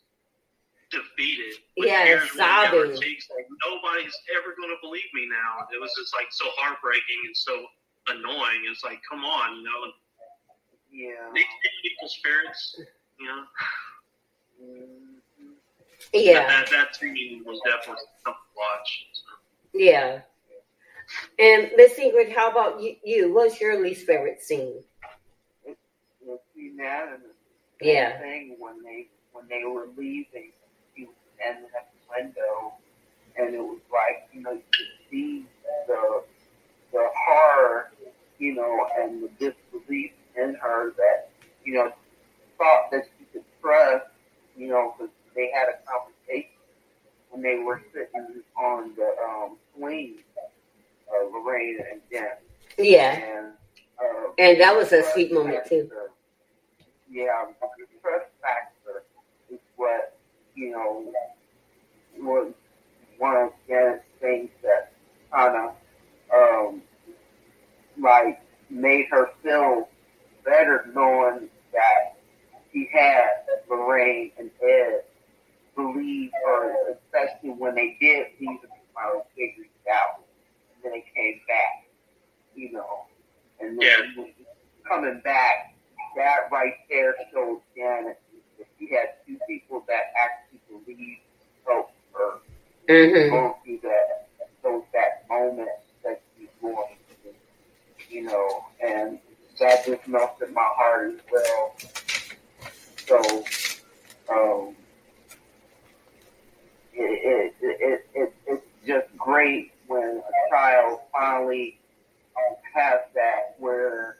defeated. Yeah, down her sobbing. cheeks, like nobody's ever going to believe me now. It was just like so heartbreaking and so annoying. It's like, come on, you know, Yeah. make people's spirits, you know. Yeah, That that scene was definitely something to watch. So. yeah. And Miss Ingrid, how about you, you? What's your least favorite scene? It's unanimous. Yeah. Thing when they when they were leaving, he was standing at the window, and it was like you know you could see the the horror, you know, and the disbelief in her that you know thought that she could trust, you know, because they had a conversation when they were sitting on the um, swing, uh, Lorraine and Jen, Yeah, and uh, and that was a sweet moment too. yeah, the trust factor is what, you know, was one of the things that kind of, um, like, made her feel better knowing that she had Lorraine and Ed believe her, especially when they did leave the finally figured it out. And then they came back, you know, and then coming back, that right there showed Janet that she had two people that actually believed helped her hmm go through that those that moment that she's going through. You know, and that just melted my heart as well. So um it, it, it, it, it's just great when a child finally has that where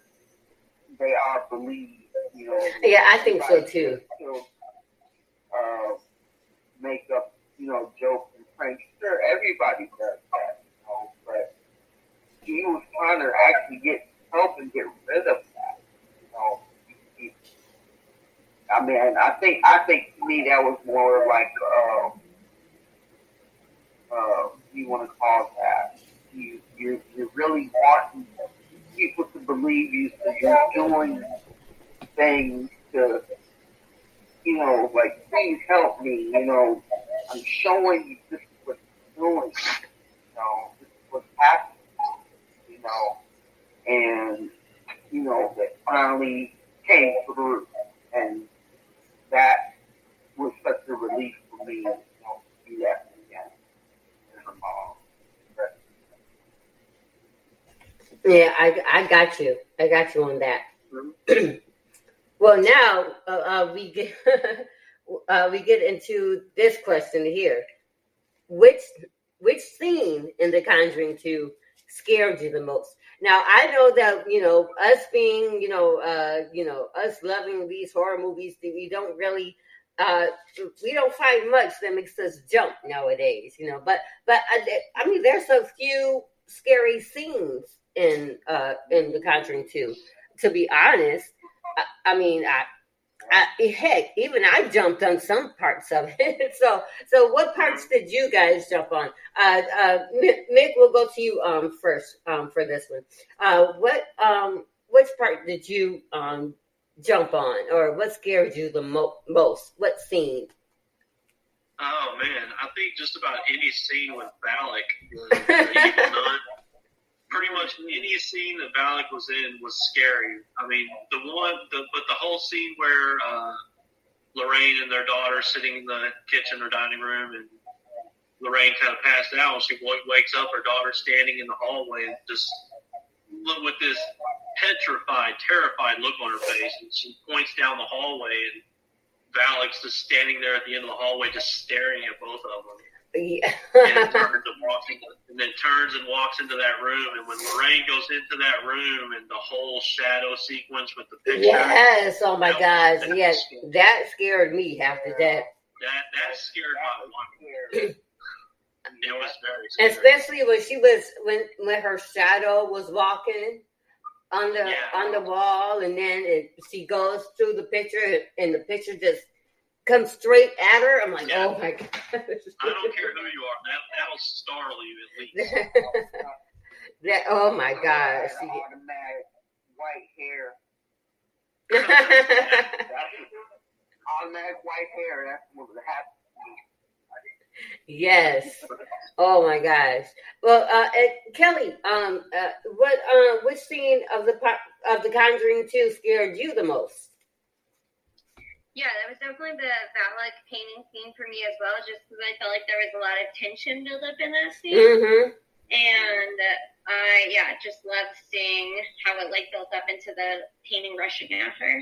they are believed, you know. Yeah, I think so, too. Still, uh, make up, you know, jokes and pranks. Sure, everybody does that, you know, but he was trying to actually get help and get rid of that, you know. He, I mean, I think I think to me that was more like, um, uh, you want to call that? You you you really want people to believe you, so you're doing things to, you know, like, please help me, you know, I'm showing you this is what's doing, you know, this is what's happening, know, and, you know, that finally came through, and that was such a relief for me, you know, to see that again as a mom. But, Yeah, I, I got you. I got you on that. well, now uh, uh, we get uh, we get into this question here. Which which scene in The Conjuring Two scared you the most? Now I know that you know us being you know uh, you know us loving these horror movies we don't really uh, we don't find much that makes us jump nowadays. You know, but but I, I mean there's a few scary scenes in uh in The Conjuring Two. To be honest, I, I mean I. I, heck, even I jumped on some parts of it. so, so what parts did you guys jump on? Uh, uh, Mick, Mick, we'll go to you um, first um, for this one. Uh, what um, which part did you um, jump on, or what scared you the mo- most? What scene? Oh man, I think just about any scene with Valak, the evil nun, pretty much any scene that Valak was in was scary. I mean, the one, the, but the whole scene where uh, Lorraine and their daughter sitting in the kitchen or dining room, and Lorraine kind of passed out. She w- wakes up, her daughter standing in the hallway, and just with this petrified, terrified look on her face, and she points down the hallway, and Valak's just standing there at the end of the hallway, just staring at both of them Yeah. and and walks into, and then turns and walks into that room. And when Lorraine goes into that room and the whole shadow sequence with the picture, yes. Oh my gosh. Yes, that scared me after that. that that scared my life. It was very scary. Especially when she was when when her shadow was walking on the Yeah. on the wall, and then it, she goes through the picture, and the picture just comes straight at her. I'm like, Yeah. oh my god. I don't care who you are, that that'll startle you at least. that oh my gosh. The automatic white hair. Automatic white hair. That's what would happen. yes. Oh my gosh. Well, uh, uh, Kelly, um, uh, what, uh, which scene of the of the Conjuring Two scared you the most? Yeah, that was definitely the Valak painting scene for me as well, just because I felt like there was a lot of tension built up in that scene. Mm-hmm. And I, yeah, just loved seeing how it like built up into the painting rushing at her.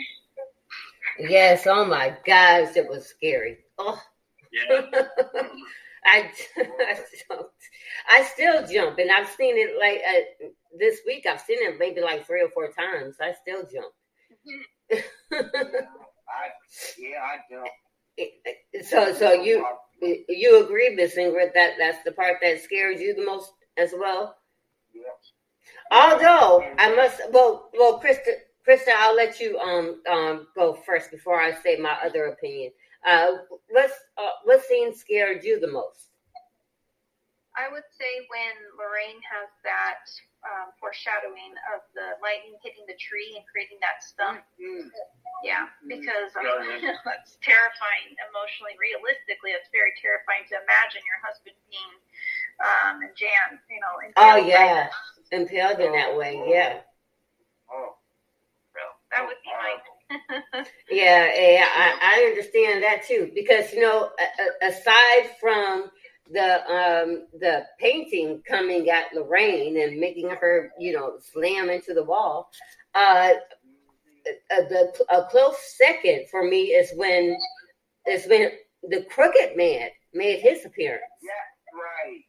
Yes. Oh my gosh, it was scary. Oh. Yeah, I, I jumped. I still jump, and I've seen it like uh, this week. I've seen it maybe like three or four times. I still jump. I, yeah, I don't. so, so you you agree, Miss Ingrid, that that's the part that scares you the most as well. Yeah. Although I must, well, well, Krista, Krista, I'll let you um um go first before I say my other opinion. Uh, what's uh, what scene scared you the most? I would say when Lorraine has that um, foreshadowing of the lightning hitting the tree and creating that stump. Mm. Yeah, because um, Oh, that's terrifying emotionally. Realistically, it's very terrifying to imagine your husband being um, and Jan, you know. Oh impaled by yeah, that. impaled in that way. Yeah, Oh, So that would be my. yeah, yeah. I, I understand that too because you know, a- a- aside from the um the painting coming at Lorraine and making her you know slam into the wall, uh, uh, the a close second for me is when is when the crooked man made his appearance. yeah, right.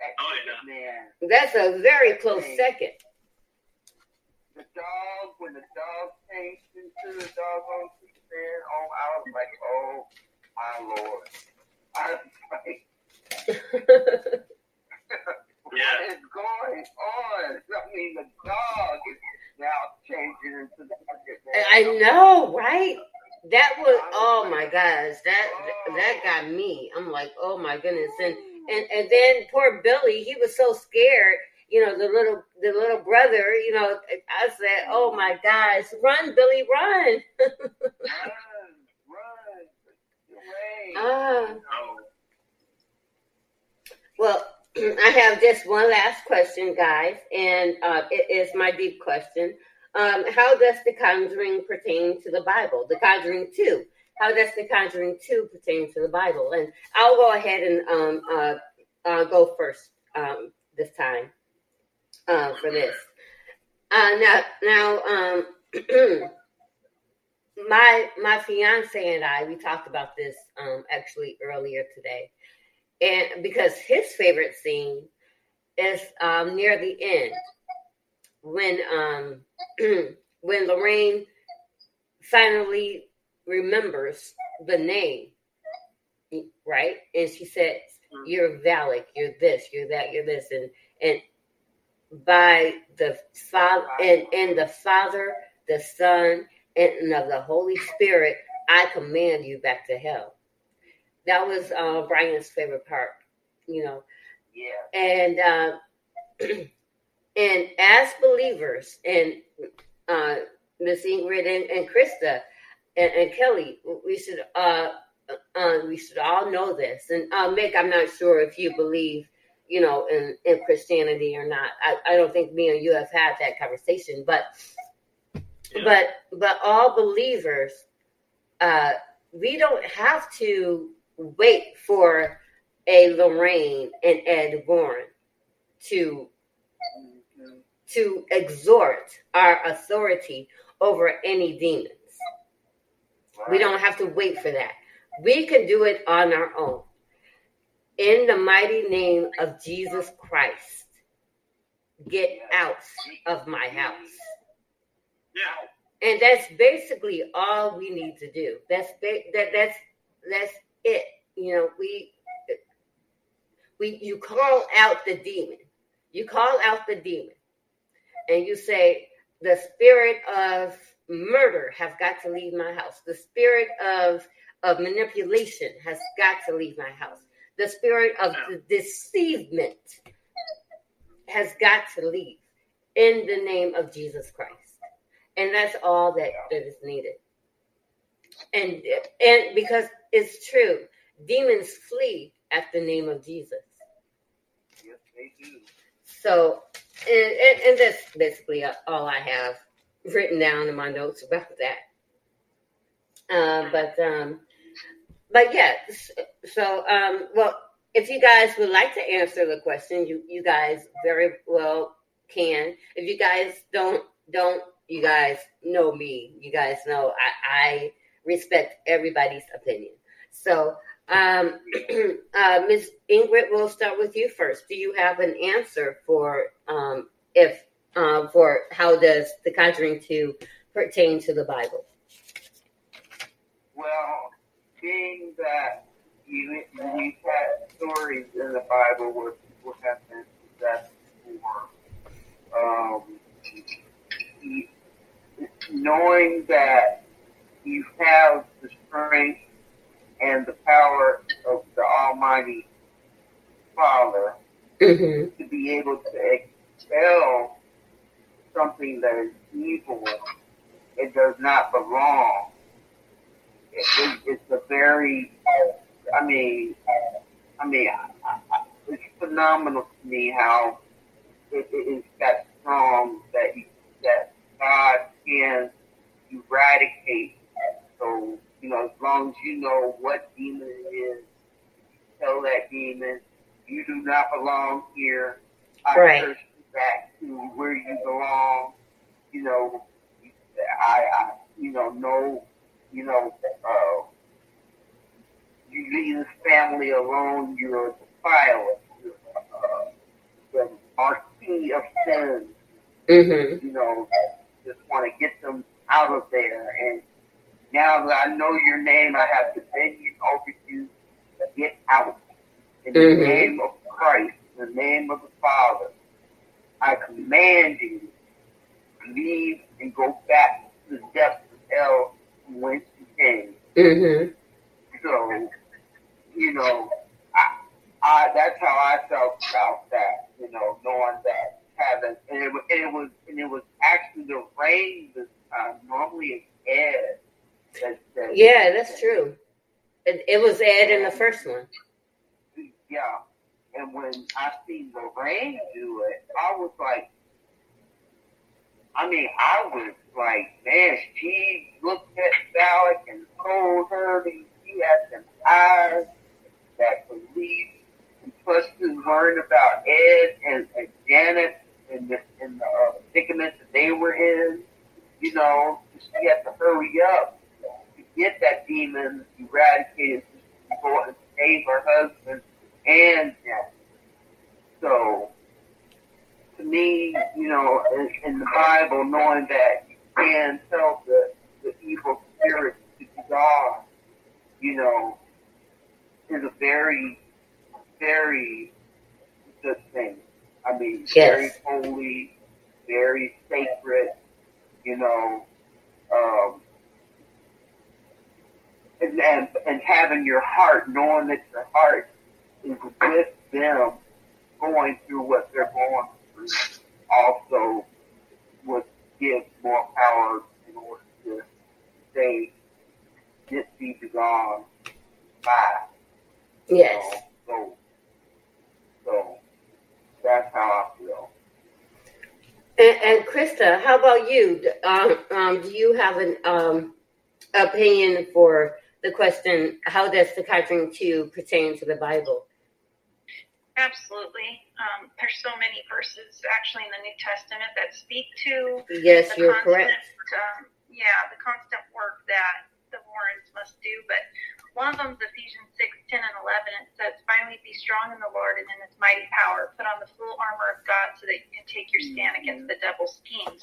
That Oh, yeah. man. That's a very close second. The dog, when the dog changed into the dog on Superman, oh, I was like, oh, my lord. I was like, Yeah. what is going on? I mean, the dog is now changing into the. I know, right? That was oh my gosh, that that got me. I'm like, oh my goodness, and and and then poor Billy, he was so scared. you know, the little the little brother, you know, I said, "Oh my gosh, run, Billy, run!" run, run, away. Oh, Well, I have just one last question, guys, and uh, it is my deep question. Um, how does The Conjuring pertain to the Bible? The Conjuring 2. How does The Conjuring 2 pertain to the Bible? And I'll go ahead and um, uh, uh, go first um, this time uh, for this. Uh, now, now um, my my fiance and I, we talked about this um, actually earlier today and because his favorite scene is um, near the end when um, when Lorraine finally remembers the name, right? And she says, "You're Valak. You're this. You're that. You're this." And and by the father and and the Father, the Son, and of the Holy Spirit, I command you back to hell that was uh, Brian's favorite part, you know. Yeah. And uh, and as believers, and uh, Miss Ingrid and, and Krista and, and Kelly, we should uh, uh, we should all know this. And uh, Mick, I'm not sure if you believe, you know, in, in Christianity or not. I, I don't think me and you have had that conversation, but yeah. but but all believers, uh, we don't have to wait for a Lorraine and Ed Warren to to exhort our authority over any demons. We don't have to wait for that. We can do it on our own. In the mighty name of Jesus Christ, get out of my house. yeah. And that's basically all we need to do. That's ba- that that's that's it. You know, we we you call out the demon. You call out the demon, and you say, "The spirit of murder has got to leave my house. The spirit of of manipulation has got to leave my house. The spirit of the deceivement has got to leave in the name of Jesus Christ." And that's all that, that is needed. And and because it's true, demons flee at the name of Jesus. Yes, they do. So, and, and, and that's basically all I have written down in my notes about that. Uh, but um, but yeah, so um, well, if you guys would like to answer the question, you you guys very well can. If you guys don't don't, you guys know me. You guys know I, I respect everybody's opinion. So um, uh, Ms. Ingrid, we'll start with you first. Do you have an answer for um, if uh, for how does the Conjuring Two pertain to the Bible? Well, being that you we've had stories in the Bible where people have been possessed before, um, knowing that you have the strength and the power of the Almighty Father Mm-hmm. to be able to expel something that is evil, it does not belong. It, it, it's a very, I mean, I mean, it's phenomenal to me how it, it is that strong that you, that God can eradicate. So you know, as long as you know what demon it is, tell that demon, you do not belong here. I Right. curse you back to where you belong. You know, I, I you know, no, you know, uh, you leave this family alone. You're a defiler. You're uh, the marquee of sins Mm-hmm. you know, just want to get them out of there. And now that I know your name, I have dominion over you. To get out. In the Mhm. name of Christ, in the name of the Father, I command you, leave and go back to the depths of hell from whence you came. Mm-hmm. So, you know, I, I, that's how I felt about that, you know, knowing that that, and it, and it was and it was actually the rain this time. Normally it's Ed. That, Yeah, that's true. It, it was Ed in the first one. Yeah, and when I seen Lorraine do it, I was like, I mean, I was like, man, she looked at Sally and told her that she had some eyes that believed, plus she learned about Ed and, and Janet and the, and the predicament that they were in. You know, she had to hurry up to get that demon eradicated go and save her husband and Janet. So, to me, you know, in, in the Bible, knowing that you can tell the, the evil spirit to God, you know, is a very, very good thing. I mean, very holy, very sacred, you know, um, and, and, and having your heart, knowing that your heart is with them going through what they're going through also would give more power in order to say, get thee to God by. Yes. So, so that's how I feel. And, and Krista, how about you? Um, um, do you have an um, opinion for the question, how does the Conjuring 2 pertain to the Bible? Absolutely. Um, there's so many verses actually in the New Testament that speak to Yes, the you're constant, correct. Um, yeah, the constant work that the Warrens must do. But one of them is Ephesians 6, 10, and 11. It says, Finally, be strong in the Lord and in his mighty power. Put on the full armor of God so that you can take your stand against the devil's schemes.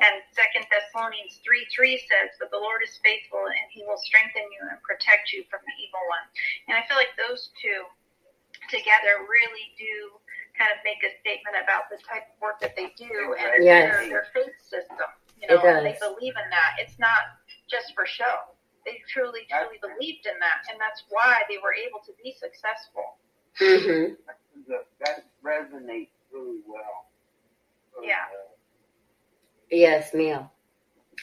And Second Thessalonians 3, 3 says, But the Lord is faithful and he will strengthen you and protect you from the evil one. And I feel like those two together really do kind of make a statement about the type of work that they do and Yes. their, their faith system. You know, they believe in that. It's not just for show. They truly, truly believed in that, and that's why they were able to be successful. hmm That, that resonates really well. Really Yeah. well. Yes, ma'am.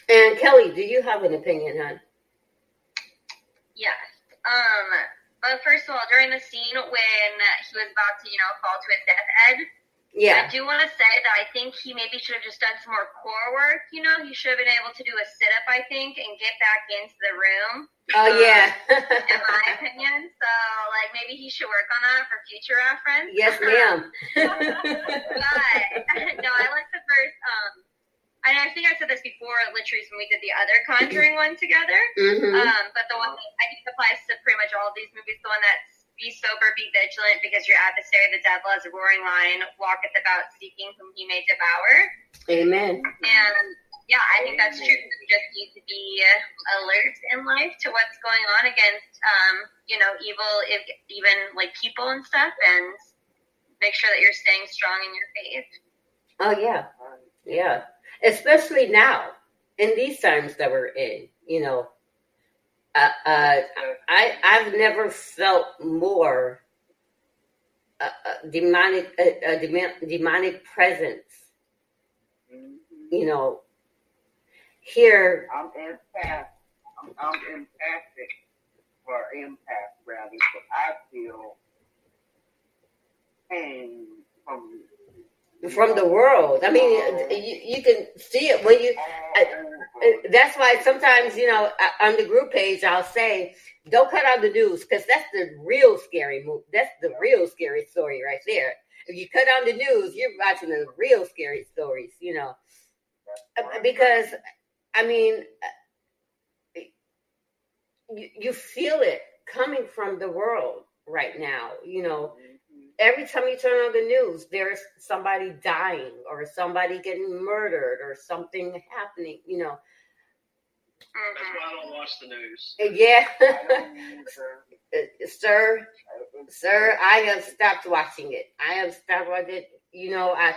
And Kelly, do you have an opinion, hon? Yes. Um, but first of all, during the scene when he was about to, you know, fall to his death Ed, I do want to say that I think he maybe should have just done some more core work. You know, he should have been able to do a sit up, I think, and get back into the room. Oh, yeah. in my opinion. So, like, maybe he should work on that for future reference. yes, ma'am. but no, I like the first. Um, and I think I said this before, Latrice, when we did the other Conjuring one together. hmm Um, but the one that I think applies to pretty much all of these movies, the one that's be sober, be vigilant, because your adversary, the devil, as a roaring lion, walketh about seeking whom he may devour. Amen. And yeah, I think that's true. You just need to be alert in life to what's going on against, um, you know, evil, if, even like people and stuff, and make sure that you're staying strong in your faith. Oh, yeah. Yeah. Especially now, in these times that we're in, you know. Uh, uh, I I've never felt more uh, uh, demonic uh, uh, demon, demonic presence. Mhm. You know, here. I'm empath. I'm, I'm empathic, or empath rather, but I feel pain from From the world, I mean, you, you can see it when you. Uh, That's why sometimes, you know, on the group page, I'll say, "Don't cut on the news," because that's the real scary move. That's the real scary story right there. If you cut on the news, you're watching the real scary stories, you know. Uh, Because, I mean, uh, you, you feel it coming from the world right now, you know. Every time you turn on the news, there's somebody dying or somebody getting murdered or something happening, you know. That's why I don't watch the news. Yeah, I don't either. sir, sir, I have stopped watching it. I have stopped watching it. You know, I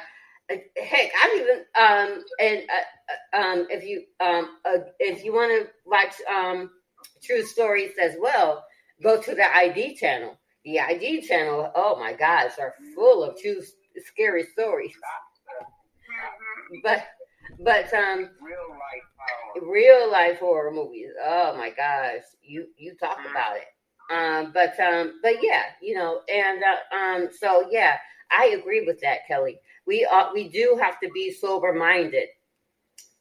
uh, heck, I've even um and uh, uh, um if you um uh, if you want to watch um true stories as well, go to the ID channel. The ID channel, oh my gosh, are full of two scary stories. but but um real life power. real life horror movies. Oh my gosh, you you talk about it. Um, but um, but yeah, you know, and uh, um, so yeah, I agree with that, Kelly. We uh, we do have to be sober minded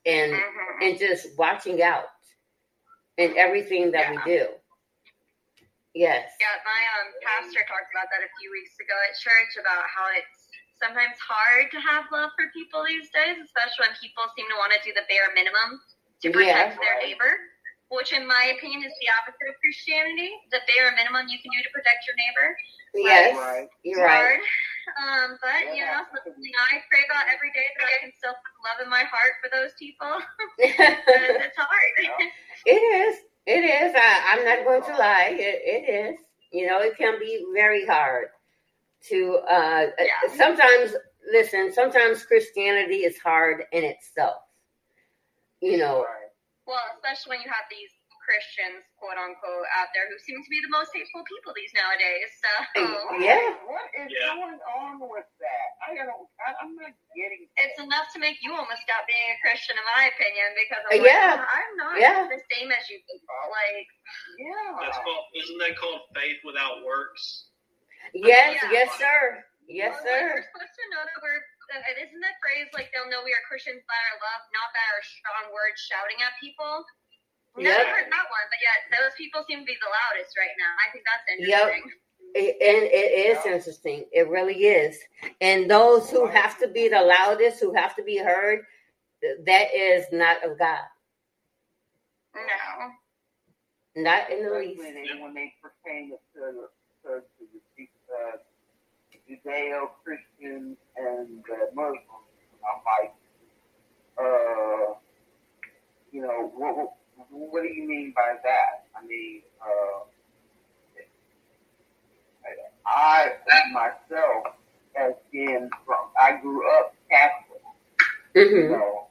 and Mhm. and just watching out in everything that we do. Yes. Yeah, my um, pastor talked about that a few weeks ago at church about how it's sometimes hard to have love for people these days, especially when people seem to want to do the bare minimum to protect Yeah. their neighbor, which, in my opinion, is the opposite of Christianity. The bare minimum you can do to protect your neighbor. Yes. Right. You're It's right. Um, but, you know, that's something I pray about every day that I can still put love in my heart for those people. 'cause it's hard. It is. It is. I, I'm not going to lie. It, it is. You know, it can be very hard to. Uh, Yeah. Sometimes, listen. Sometimes Christianity is hard in itself. You know. Well, especially when you have these Christians, quote unquote, out there who seem to be the most hateful people these nowadays. So Yeah. What is Yeah. going on with that? I don't. I, I'm not getting. it's enough to make you almost stop being a Christian, in my opinion, because Uh, I'm yeah. like, I'm not Yeah. the same as you people. Like, Yeah. That's called. Isn't that called faith without works? Yes. Yeah. Yes, sir. Yes, well, like, sir. we're supposed to know that we're. Uh, isn't that phrase like they'll know we are Christians by our love, not by our strong words shouting at people? Never Yep. heard that one, but yet those people seem to be the loudest right now. I think that's Yep. It- and it is interesting. It really is. And those who have to be the loudest, who have to be heard, that is not of God. No. Not in the least. when they pertain to the to, to uh, Judeo-Christians and uh, Muslims. I'm like, uh, you know, what, what what do you mean by that? I mean, uh, I myself has been from. I grew up Catholic. you hmm know,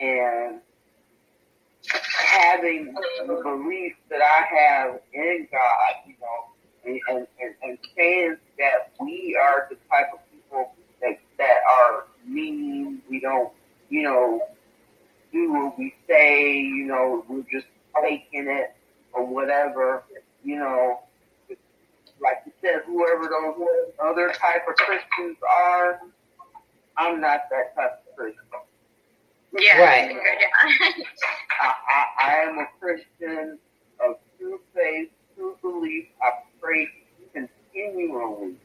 and having the belief that I have in God, you know, and, and, and, and saying that we are the type of people that, that are mean, we don't, you know, do what we say, you know, we're just faking it or whatever, you know, like you said, whoever those other type of Christians are, I'm not that type of Christian. Yeah. Right. I, I, I am a Christian of true faith, true belief. I pray continually,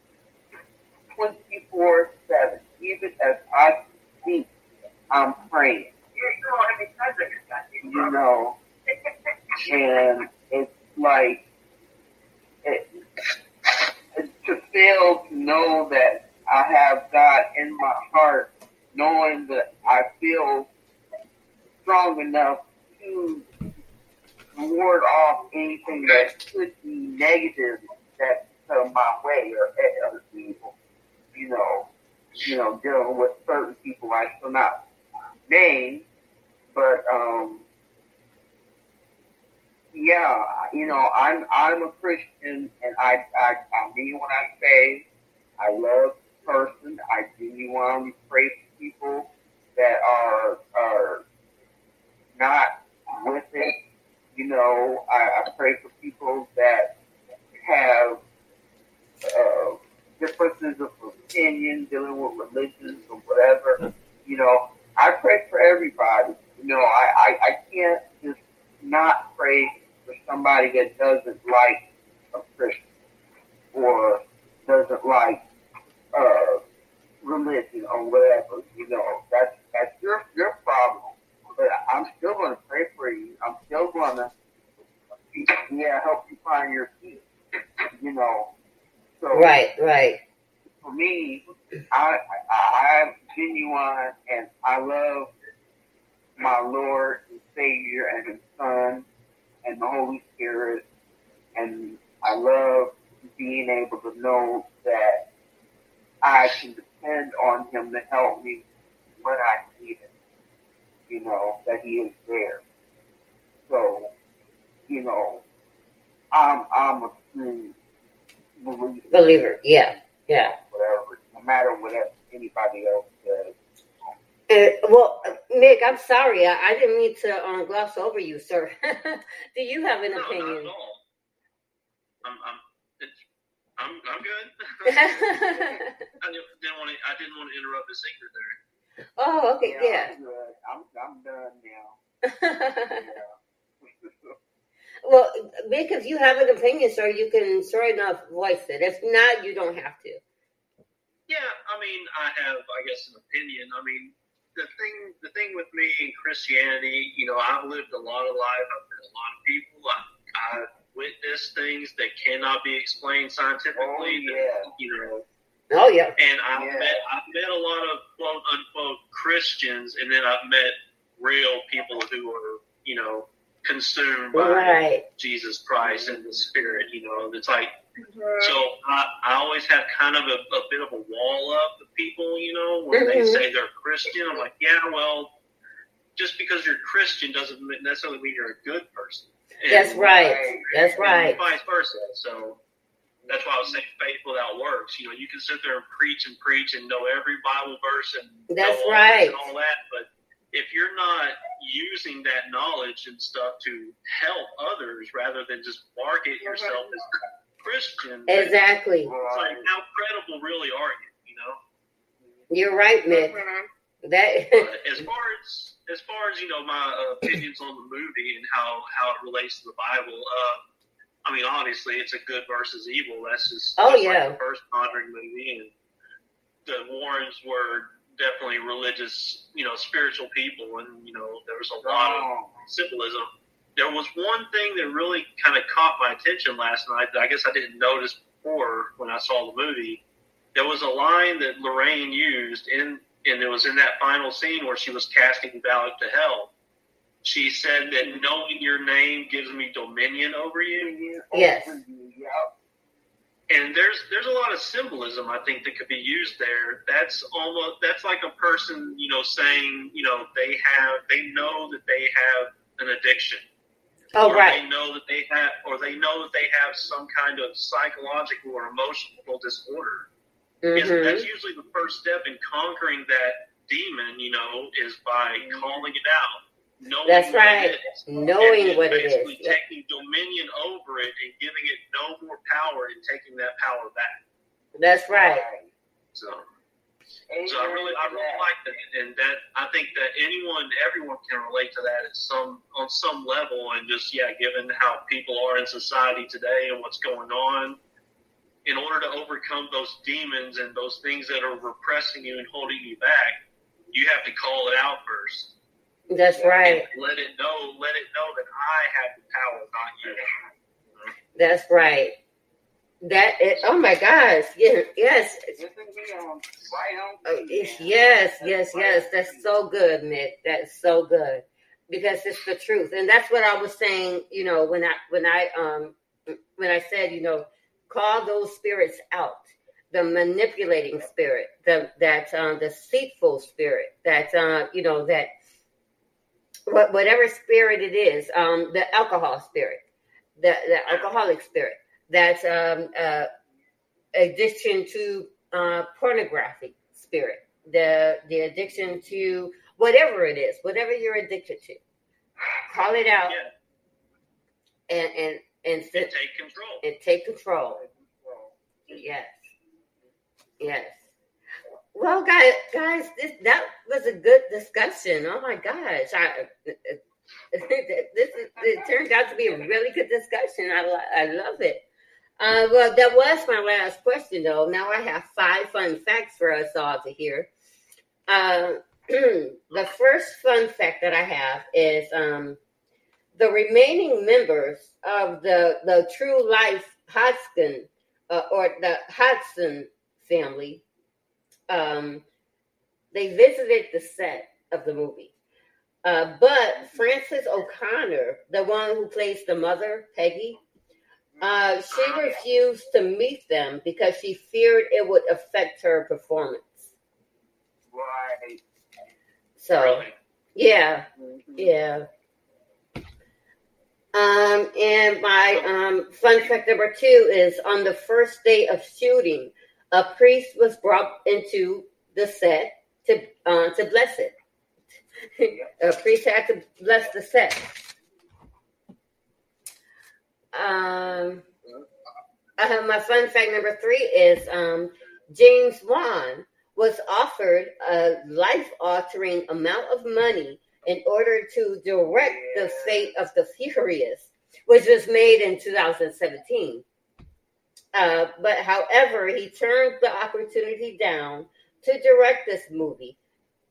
24 7. Even as I speak, I'm praying. You know, and it's like, it, it, to fail to know that I have God in my heart, knowing that I feel strong enough to ward off anything that could be negative that come my way or other people. You know, you know, dealing with certain people I shall not name, but um, yeah, you know, I'm I'm a Christian, and I I, I mean when I say I love person. I genuinely pray for people that are are not with it. You know, I, I pray for people that have uh, differences of opinion dealing with religions or whatever. You know, I pray for everybody. You know, I, I, I can't just not pray for somebody that doesn't like a Christian or doesn't like uh, religion or whatever. You know, that's that's your your problem. But I'm still going to pray for you. I'm still going to yeah help you find your peace. You know, so Right, right. for me, I, I I'm genuine and I love my Lord and Savior and His Son and the Holy Spirit, and I love being able to know that I can depend on Him to help me when I need it. You know that He is there. So, you know, I'm I'm a true believer Believer. Yeah, yeah. whatever, no matter what anybody else says. Uh, well, Mick, I'm sorry. I, I didn't mean to um, gloss over you, sir. Do you have an no, opinion? not at all. I'm, I'm, it's, I'm, I'm good. I didn't, didn't want to. I didn't want to interrupt the singer there. oh, okay, yeah. I'm good. I'm, I'm done now. Yeah. well, Mick, if you have an opinion, sir, you can sure enough voice it. If not, you don't have to. Yeah, I mean, I have, I guess, an opinion. I mean, the thing, the thing with me in Christianity, you know, I've lived a lot of life. I've met a lot of people. I, I've witnessed things that cannot be explained scientifically. Oh, that, you know, Oh, yeah. and I've Yeah. met, I've met a lot of quote unquote Christians, and then I've met real people who are, you know, consumed by Right. Jesus Christ and the Spirit. You know, it's like Mm-hmm. so I, I always have kind of a, a bit of a wall up with people, you know, when they Mhm. say they're Christian. I'm like, yeah, well, just because you're Christian doesn't necessarily mean you're a good person. And- That's right. That's and right. Vice versa. So that's why I was saying faith without works. You know, you can sit there and preach and preach and know every Bible verse and That's right. and all that, but if you're not using that knowledge and stuff to help others rather than just market yourself as Christian, Exactly. it's like how credible really are you? You know. You're right, Mick. Mhm. That as far as as far as you know, my uh, opinions on the movie and how how it relates to the Bible. Uh, I mean, obviously, it's a good versus evil. That's just Oh, just yeah. like the first Conjuring movie, and the Warrens were definitely religious, you know, spiritual people, and you know, there was a lot of Oh, symbolism. There was one thing that really kind of caught my attention last night that I guess I didn't notice before when I saw the movie. There was a line that Lorraine used in, and it was in that final scene where she was casting Valak to hell. She said that knowing your name gives me dominion over you. Yes. And there's there's a lot of symbolism I think that could be used there. That's almost that's like a person, you know, saying, you know, they have they know that they have an addiction. Oh or right. they know that they have or they know that they have some kind of psychological or emotional disorder. Is- hmm That's usually the first step in conquering that demon, you know, is by calling it out. Knowing That's right. is. Knowing what it is. basically taking dominion over it and giving it no more power and taking that power back. That's right. So, Amen so I really, I really like that, and that I think that anyone, everyone can relate to that at some on some level, and just yeah, given how people are in society today and what's going on, in order to overcome those demons and those things that are repressing you and holding you back, you have to call it out first. That's right. And let it know, let it know that I have the power, not you. That's right. That oh my gosh. Yes, yes. Oh, yes, yes, yes. That's so good, Mick. That's so good because it's the truth, and that's what I was saying. You know, when I when I um when I said, you know, call those spirits out, the manipulating spirit, the that um, deceitful spirit, that uh, you know that what whatever spirit it is, um, the alcohol spirit, the the alcoholic spirit, that um, uh, addiction to uh, pornography spirit, the the addiction to whatever it is, whatever you're addicted to, call it out Yeah, and and and, and sit, take control. and take control. Yes, yes. Well, guys, guys, this that was a good discussion. Oh my gosh, I, this is, it turned out to be a really good discussion. I I love it. Uh, well, that was my last question, though. Now I have five fun facts for us all to hear. Uh, the first fun fact that I have is um, the remaining members of the the True Life Hodgson uh, or the Hodgson family. Um, they visited the set of the movie. Uh, but Frances O'Connor, the one who plays the mother, Peggy, uh, she refused to meet them because she feared it would affect her performance. Right. So, Really? yeah, Mhm. yeah. Um, and my um, fun fact number two is on the first day of shooting, a priest was brought into the set to uh, to bless it. a priest had to bless the sex. Um, uh, my fun fact number three is um, James Wan was offered a life altering amount of money in order to direct the fate of the Furious, which was made in 2017. Uh, but however, he turned the opportunity down to direct this movie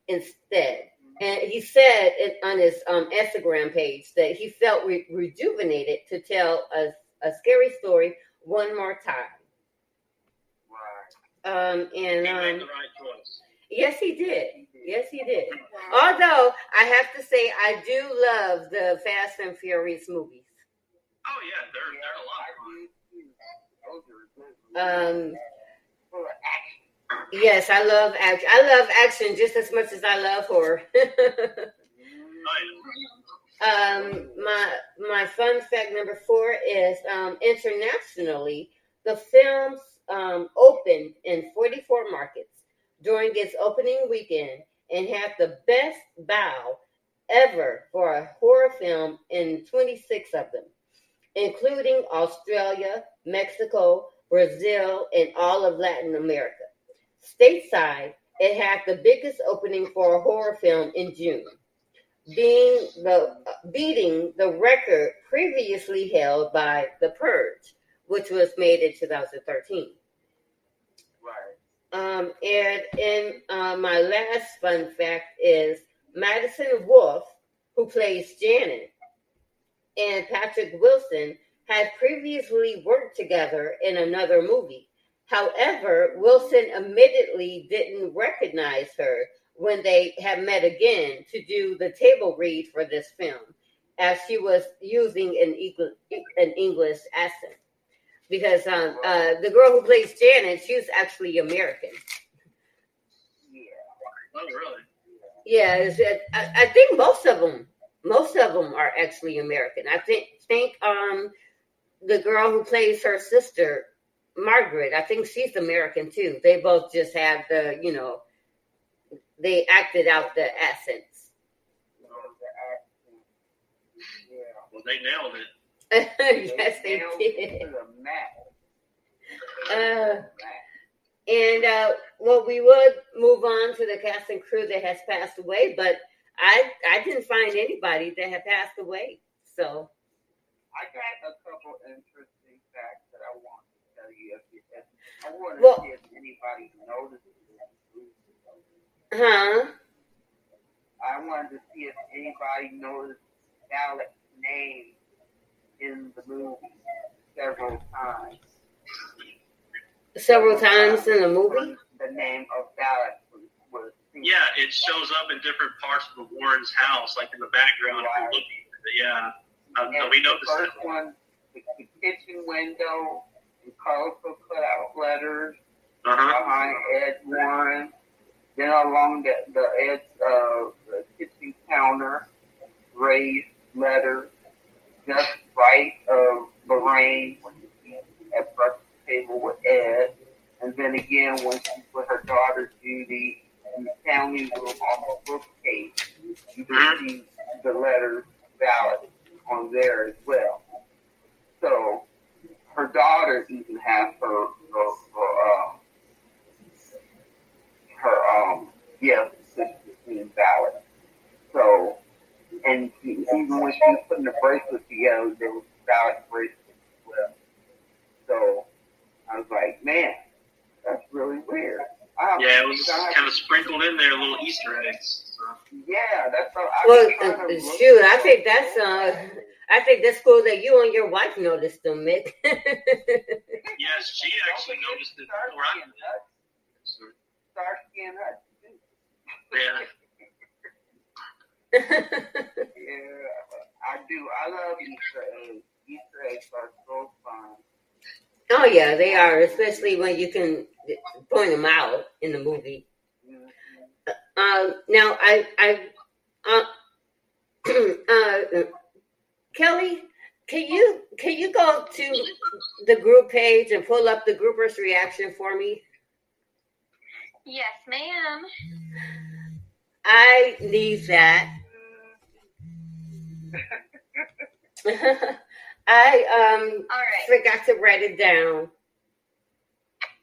instead. And he said it on his um, Instagram page that he felt re- rejuvenated to tell a, a scary story one more time. Right. Um, and He um, right yes, he did. Yes, he did. Although I have to say, I do love the Fast and Furious movies. Oh yeah, they're they're a lot of fun. do too. Those are good. Um, Full of action. Yes, I love action. I love action just as much as I love horror. Um, my my fun fact number four is um, internationally, the films um, opened in 44 markets during its opening weekend and had the best bow ever for a horror film in 26 of them, including Australia, Mexico, Brazil, and all of Latin America. Stateside, it had the biggest opening for a horror film in June being the beating the record previously held by The Purge, which was made in 2013. Right. Um, and in uh, my last fun fact is Madison Wolfe, who plays Janet, and Patrick Wilson had previously worked together in another movie. However, Wilson admittedly didn't recognize her when they had met again to do the table read for this film, as she was using an, Engl- an English accent. Because um, uh, the girl who plays Janet, she was actually American. Yeah. Oh really? Yeah, I, I think most of them, most of them are actually American. I think think um the girl who plays her sister, Margaret. I think she's American too. They both just have the you know, they acted out the accents. You know, the action. Yeah. Well, they nailed it. yes, they nailed it did. To the mat. Uh, and uh, well, we would move on to the cast and crew that has passed away, but I I didn't find anybody that had passed away. So I got a couple interesting facts that I want to tell you. If you, if, I want to Well- see if anybody noticed huh? I wanted to see if anybody noticed Valak's name in the movie several times. Several times in the movie. The name of Alex was, was. Yeah, it shows up in different parts of the Warren's house, like in the background. If you're looking, yeah. Um, And we the noticed that. first one, the, the kitchen window, the colorful cutout letters Uh huh. behind Ed Warren. Then along the, the edge of the kitchen counter, raised letters just right of Lorraine when she at breakfast table with Ed. And then again when she put her daughter Judy in the family room on the bookcase, you can see the letters Valak on there as well. So her daughter even has her her, her um her um gift being valid. So and she, even when she was putting the bracelet together, there was Valak bracelet as well. So I was like, man, that's really weird. I, Yeah, it was I- kind of sprinkled in there, little Easter eggs. So. yeah, that's what I Well, was trying to uh, look shoot, I for. think that's uh, I think that's cool that you and your wife noticed them, Mick. Yes, she actually noticed it before Starsky I and Hutch. did. Starsky and Hutch. Yeah. Yeah, I do. I love Easter eggs. Easter eggs are so fun. oh yeah, they are, especially when you can point them out in the movie. Mhm. Um, now I I uh, uh, Kelly, can you can you go to the group page and pull up the groupers reaction for me? Yes, ma'am. I need that. I um All right. forgot to write it down.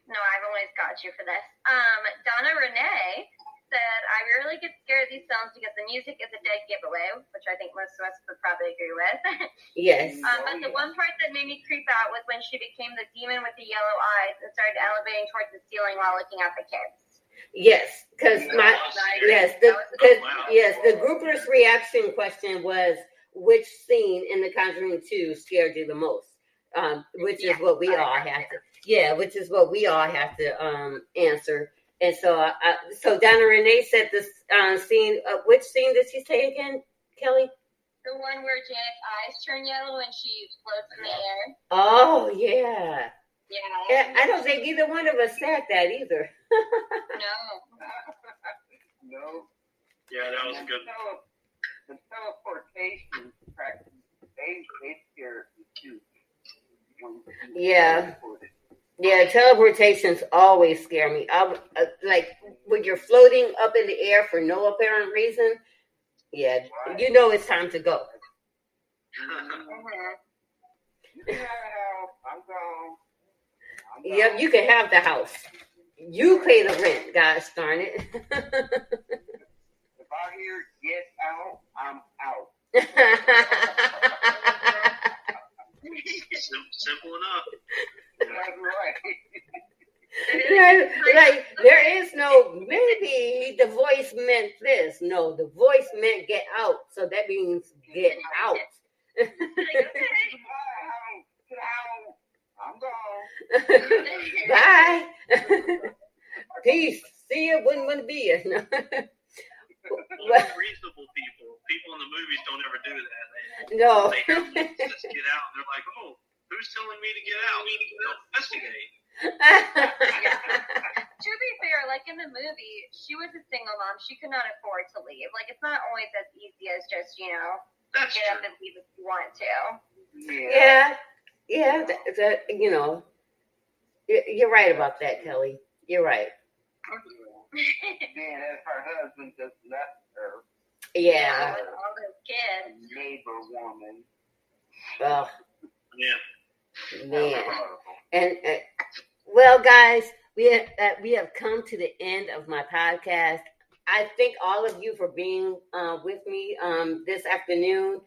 No, I've always got you for this. Um, Donna Renee said, I really get scared of these films because the music is a dead giveaway, which I think most of us would probably agree with. Yes. um, but the one part that made me creep out was when she became the demon with the yellow eyes and started elevating towards the ceiling while looking at the kids. Yes, because my yes, the cause, Wow. yes, the groupers reaction question was which scene in The Conjuring Two scared you the most? Um, which is Yeah, what we all have to yeah, which is what we all have to um answer. And so, uh, uh, so Donna Renee said this uh, scene. Uh, which scene did she say again, Kelly? The one where Janet's eyes turn yellow and she floats in the air. Oh yeah. Yeah. yeah. I don't think either one of us said that either. No. no. Yeah, that was a And good. The, tele- the teleportation practice, they, they scared me too. When- when they Yeah. Yeah, teleportations always scare me. I, uh, like when you're floating up in the air for no apparent reason. Yeah, you know it's time to go. Mhm. You can have. I'm gone. Yep, you can have the house. You pay the rent, gosh darn it. If I hear get out, I'm out. Sim- simple enough. Right. like, there is no maybe the voice meant this. No, the voice meant get out, so that means get out. Bye. Peace. See you. Wouldn't want to be you. Well, reasonable people. People in the movies don't ever do that. They, no. they just get out. And they're like, oh, who's telling me to get out? They'll investigate. To be fair, like in the movie, she was a single mom. She could not afford to leave. Like it's not always as easy as just you know That's get up and leave if you want to. yeah. Yeah. Yeah. That, that, you know, you're right about that, Kelly. You're right. Then as her husband just left her, Yeah. With all those kids. neighbor woman. Oh, Yeah. man. And uh, well, guys, we have, uh, we have come to the end of my podcast. I thank all of you for being uh, with me um, this afternoon.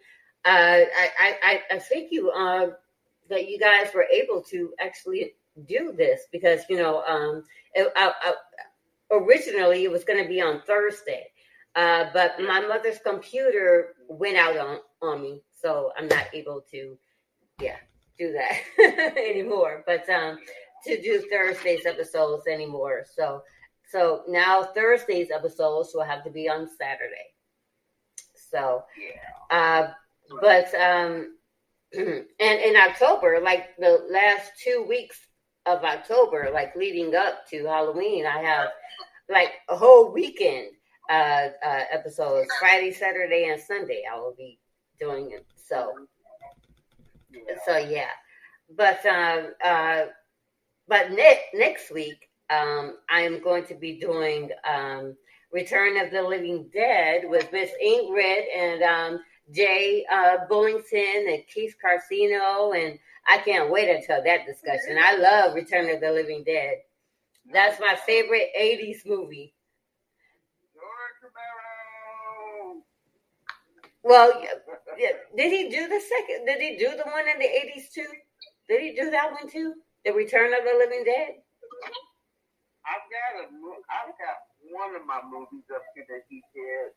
Uh, I, I, I, I thank you uh, that you guys were able to actually do this because you know um, it, I, I, originally it was going to be on Thursday, uh, but my mother's computer went out on on me, so I'm not able to, yeah, do that anymore. But um, to do Thursday's episodes anymore. So so now Thursday's episodes will have to be on Saturday. So uh but um and in October, like the last two weeks of October, like leading up to Halloween, I have like a whole weekend uh, uh episodes, Friday, Saturday, and Sunday. I will be doing it. So so yeah but um uh but ne- next week um i am going to be doing um return of the living dead with miss ingrid and um jay uh bullington and keith carcino and i can't wait until that discussion. I love return of the living dead. That's my favorite 80s movie. Well did he do the second did he do the one in the 80s too? Did he do that one too? The return of the living dead? I've got a, I've got one of my movies up here that he did,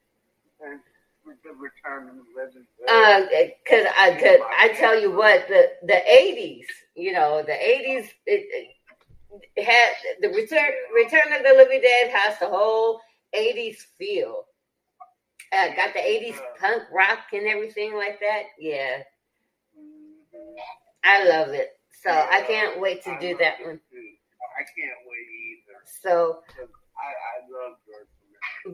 and with Return of the Living Uh, cause I could I tell you what the the eighties, you know, the eighties it, had the return Return of the Living Dead has the whole eighties feel. Uh, got the eighties punk rock and everything like that. Yeah, Mhm. I love it. So I can't wait to do that one. I can't wait either. So I, I love Romero.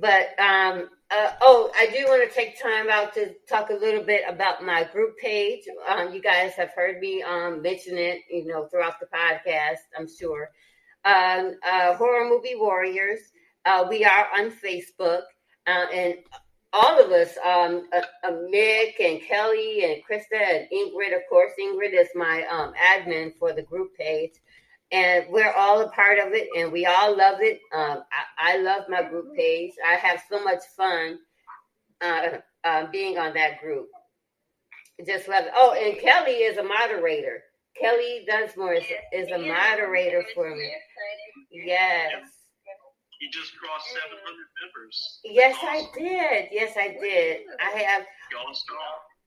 But um, uh, oh, I do want to take time out to talk a little bit about my group page. Um, you guys have heard me um mention it, you know, throughout the podcast. I'm sure. Um, uh, horror movie warriors. Uh, we are on Facebook. uh, and all of us, um, uh, uh, Mick and Kelly and Krista and Ingrid, of course. Ingrid is my um, admin for the group page, and we're all a part of it, and we all love it. Um, I, I, love my group page. I have so much fun uh, uh, being on that group. Just love it. Oh, and Kelly is a moderator. Kelly Dunsmore is, is a moderator for me. Yes. You just crossed 700 members. Yes, awesome. I did. Yes, I did. I have.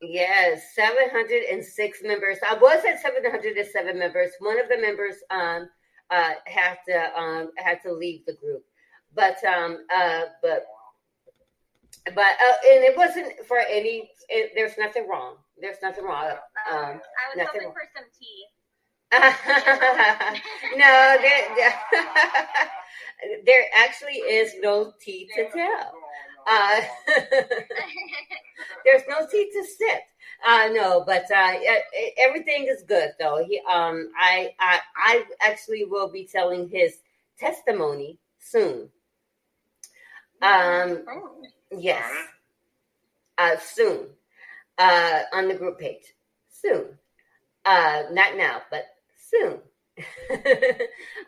Yes, 706 members. I was at 707 members. One of the members um uh had to um had to leave the group, but um uh but but uh, and it wasn't for any. It, there's nothing wrong. There's nothing wrong. Um, I was nothing hoping wrong. for some tea. no, there, there, there, actually is no tea to tell. Uh, there's no seat to sit. Uh, no, but uh, everything is good though. He, um, I, I, I actually will be telling his testimony soon. Um, oh. yes, uh, soon uh, on the group page. Soon, uh, not now, but soon.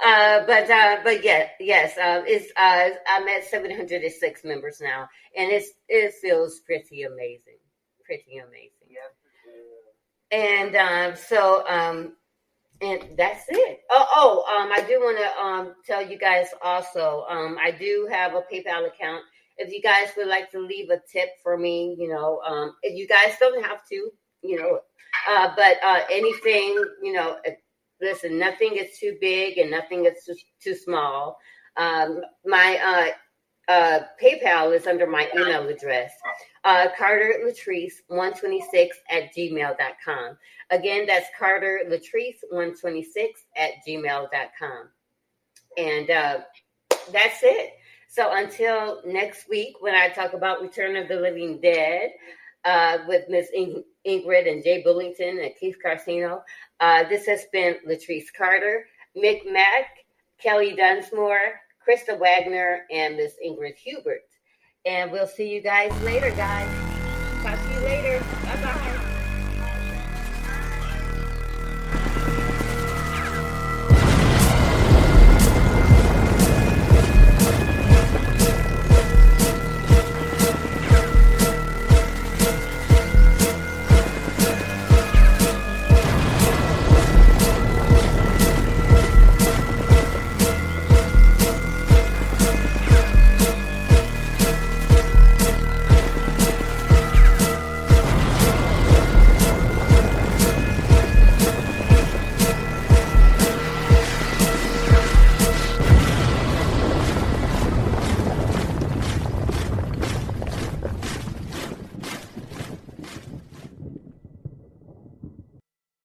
uh, but uh, but yeah, yes, uh, it's uh, I'm at 706 members now, and it's it feels pretty amazing, pretty amazing. And um, so um, and that's it. Oh, oh, um, I do want to um tell you guys also. Um, I do have a PayPal account. If you guys would like to leave a tip for me, you know, um, if you guys don't have to, you know, uh, but uh, anything, you know, listen, nothing is too big and nothing is too, small. Um, my uh, uh, PayPal is under my email address, uh, Carter Latrice 126 at gmail.com. Again, that's Carter Latrice 126 at gmail.com. And uh, that's it. So until next week, when I talk about Return of the Living Dead uh, with Miss In- Ingrid and Jay Bullington and Keith Carcino, uh, this has been Latrice Carter, Mick Mack, Kelly Dunsmore, Krista Wagner, and Miss Ingrid Hubert. And we'll see you guys later, guys.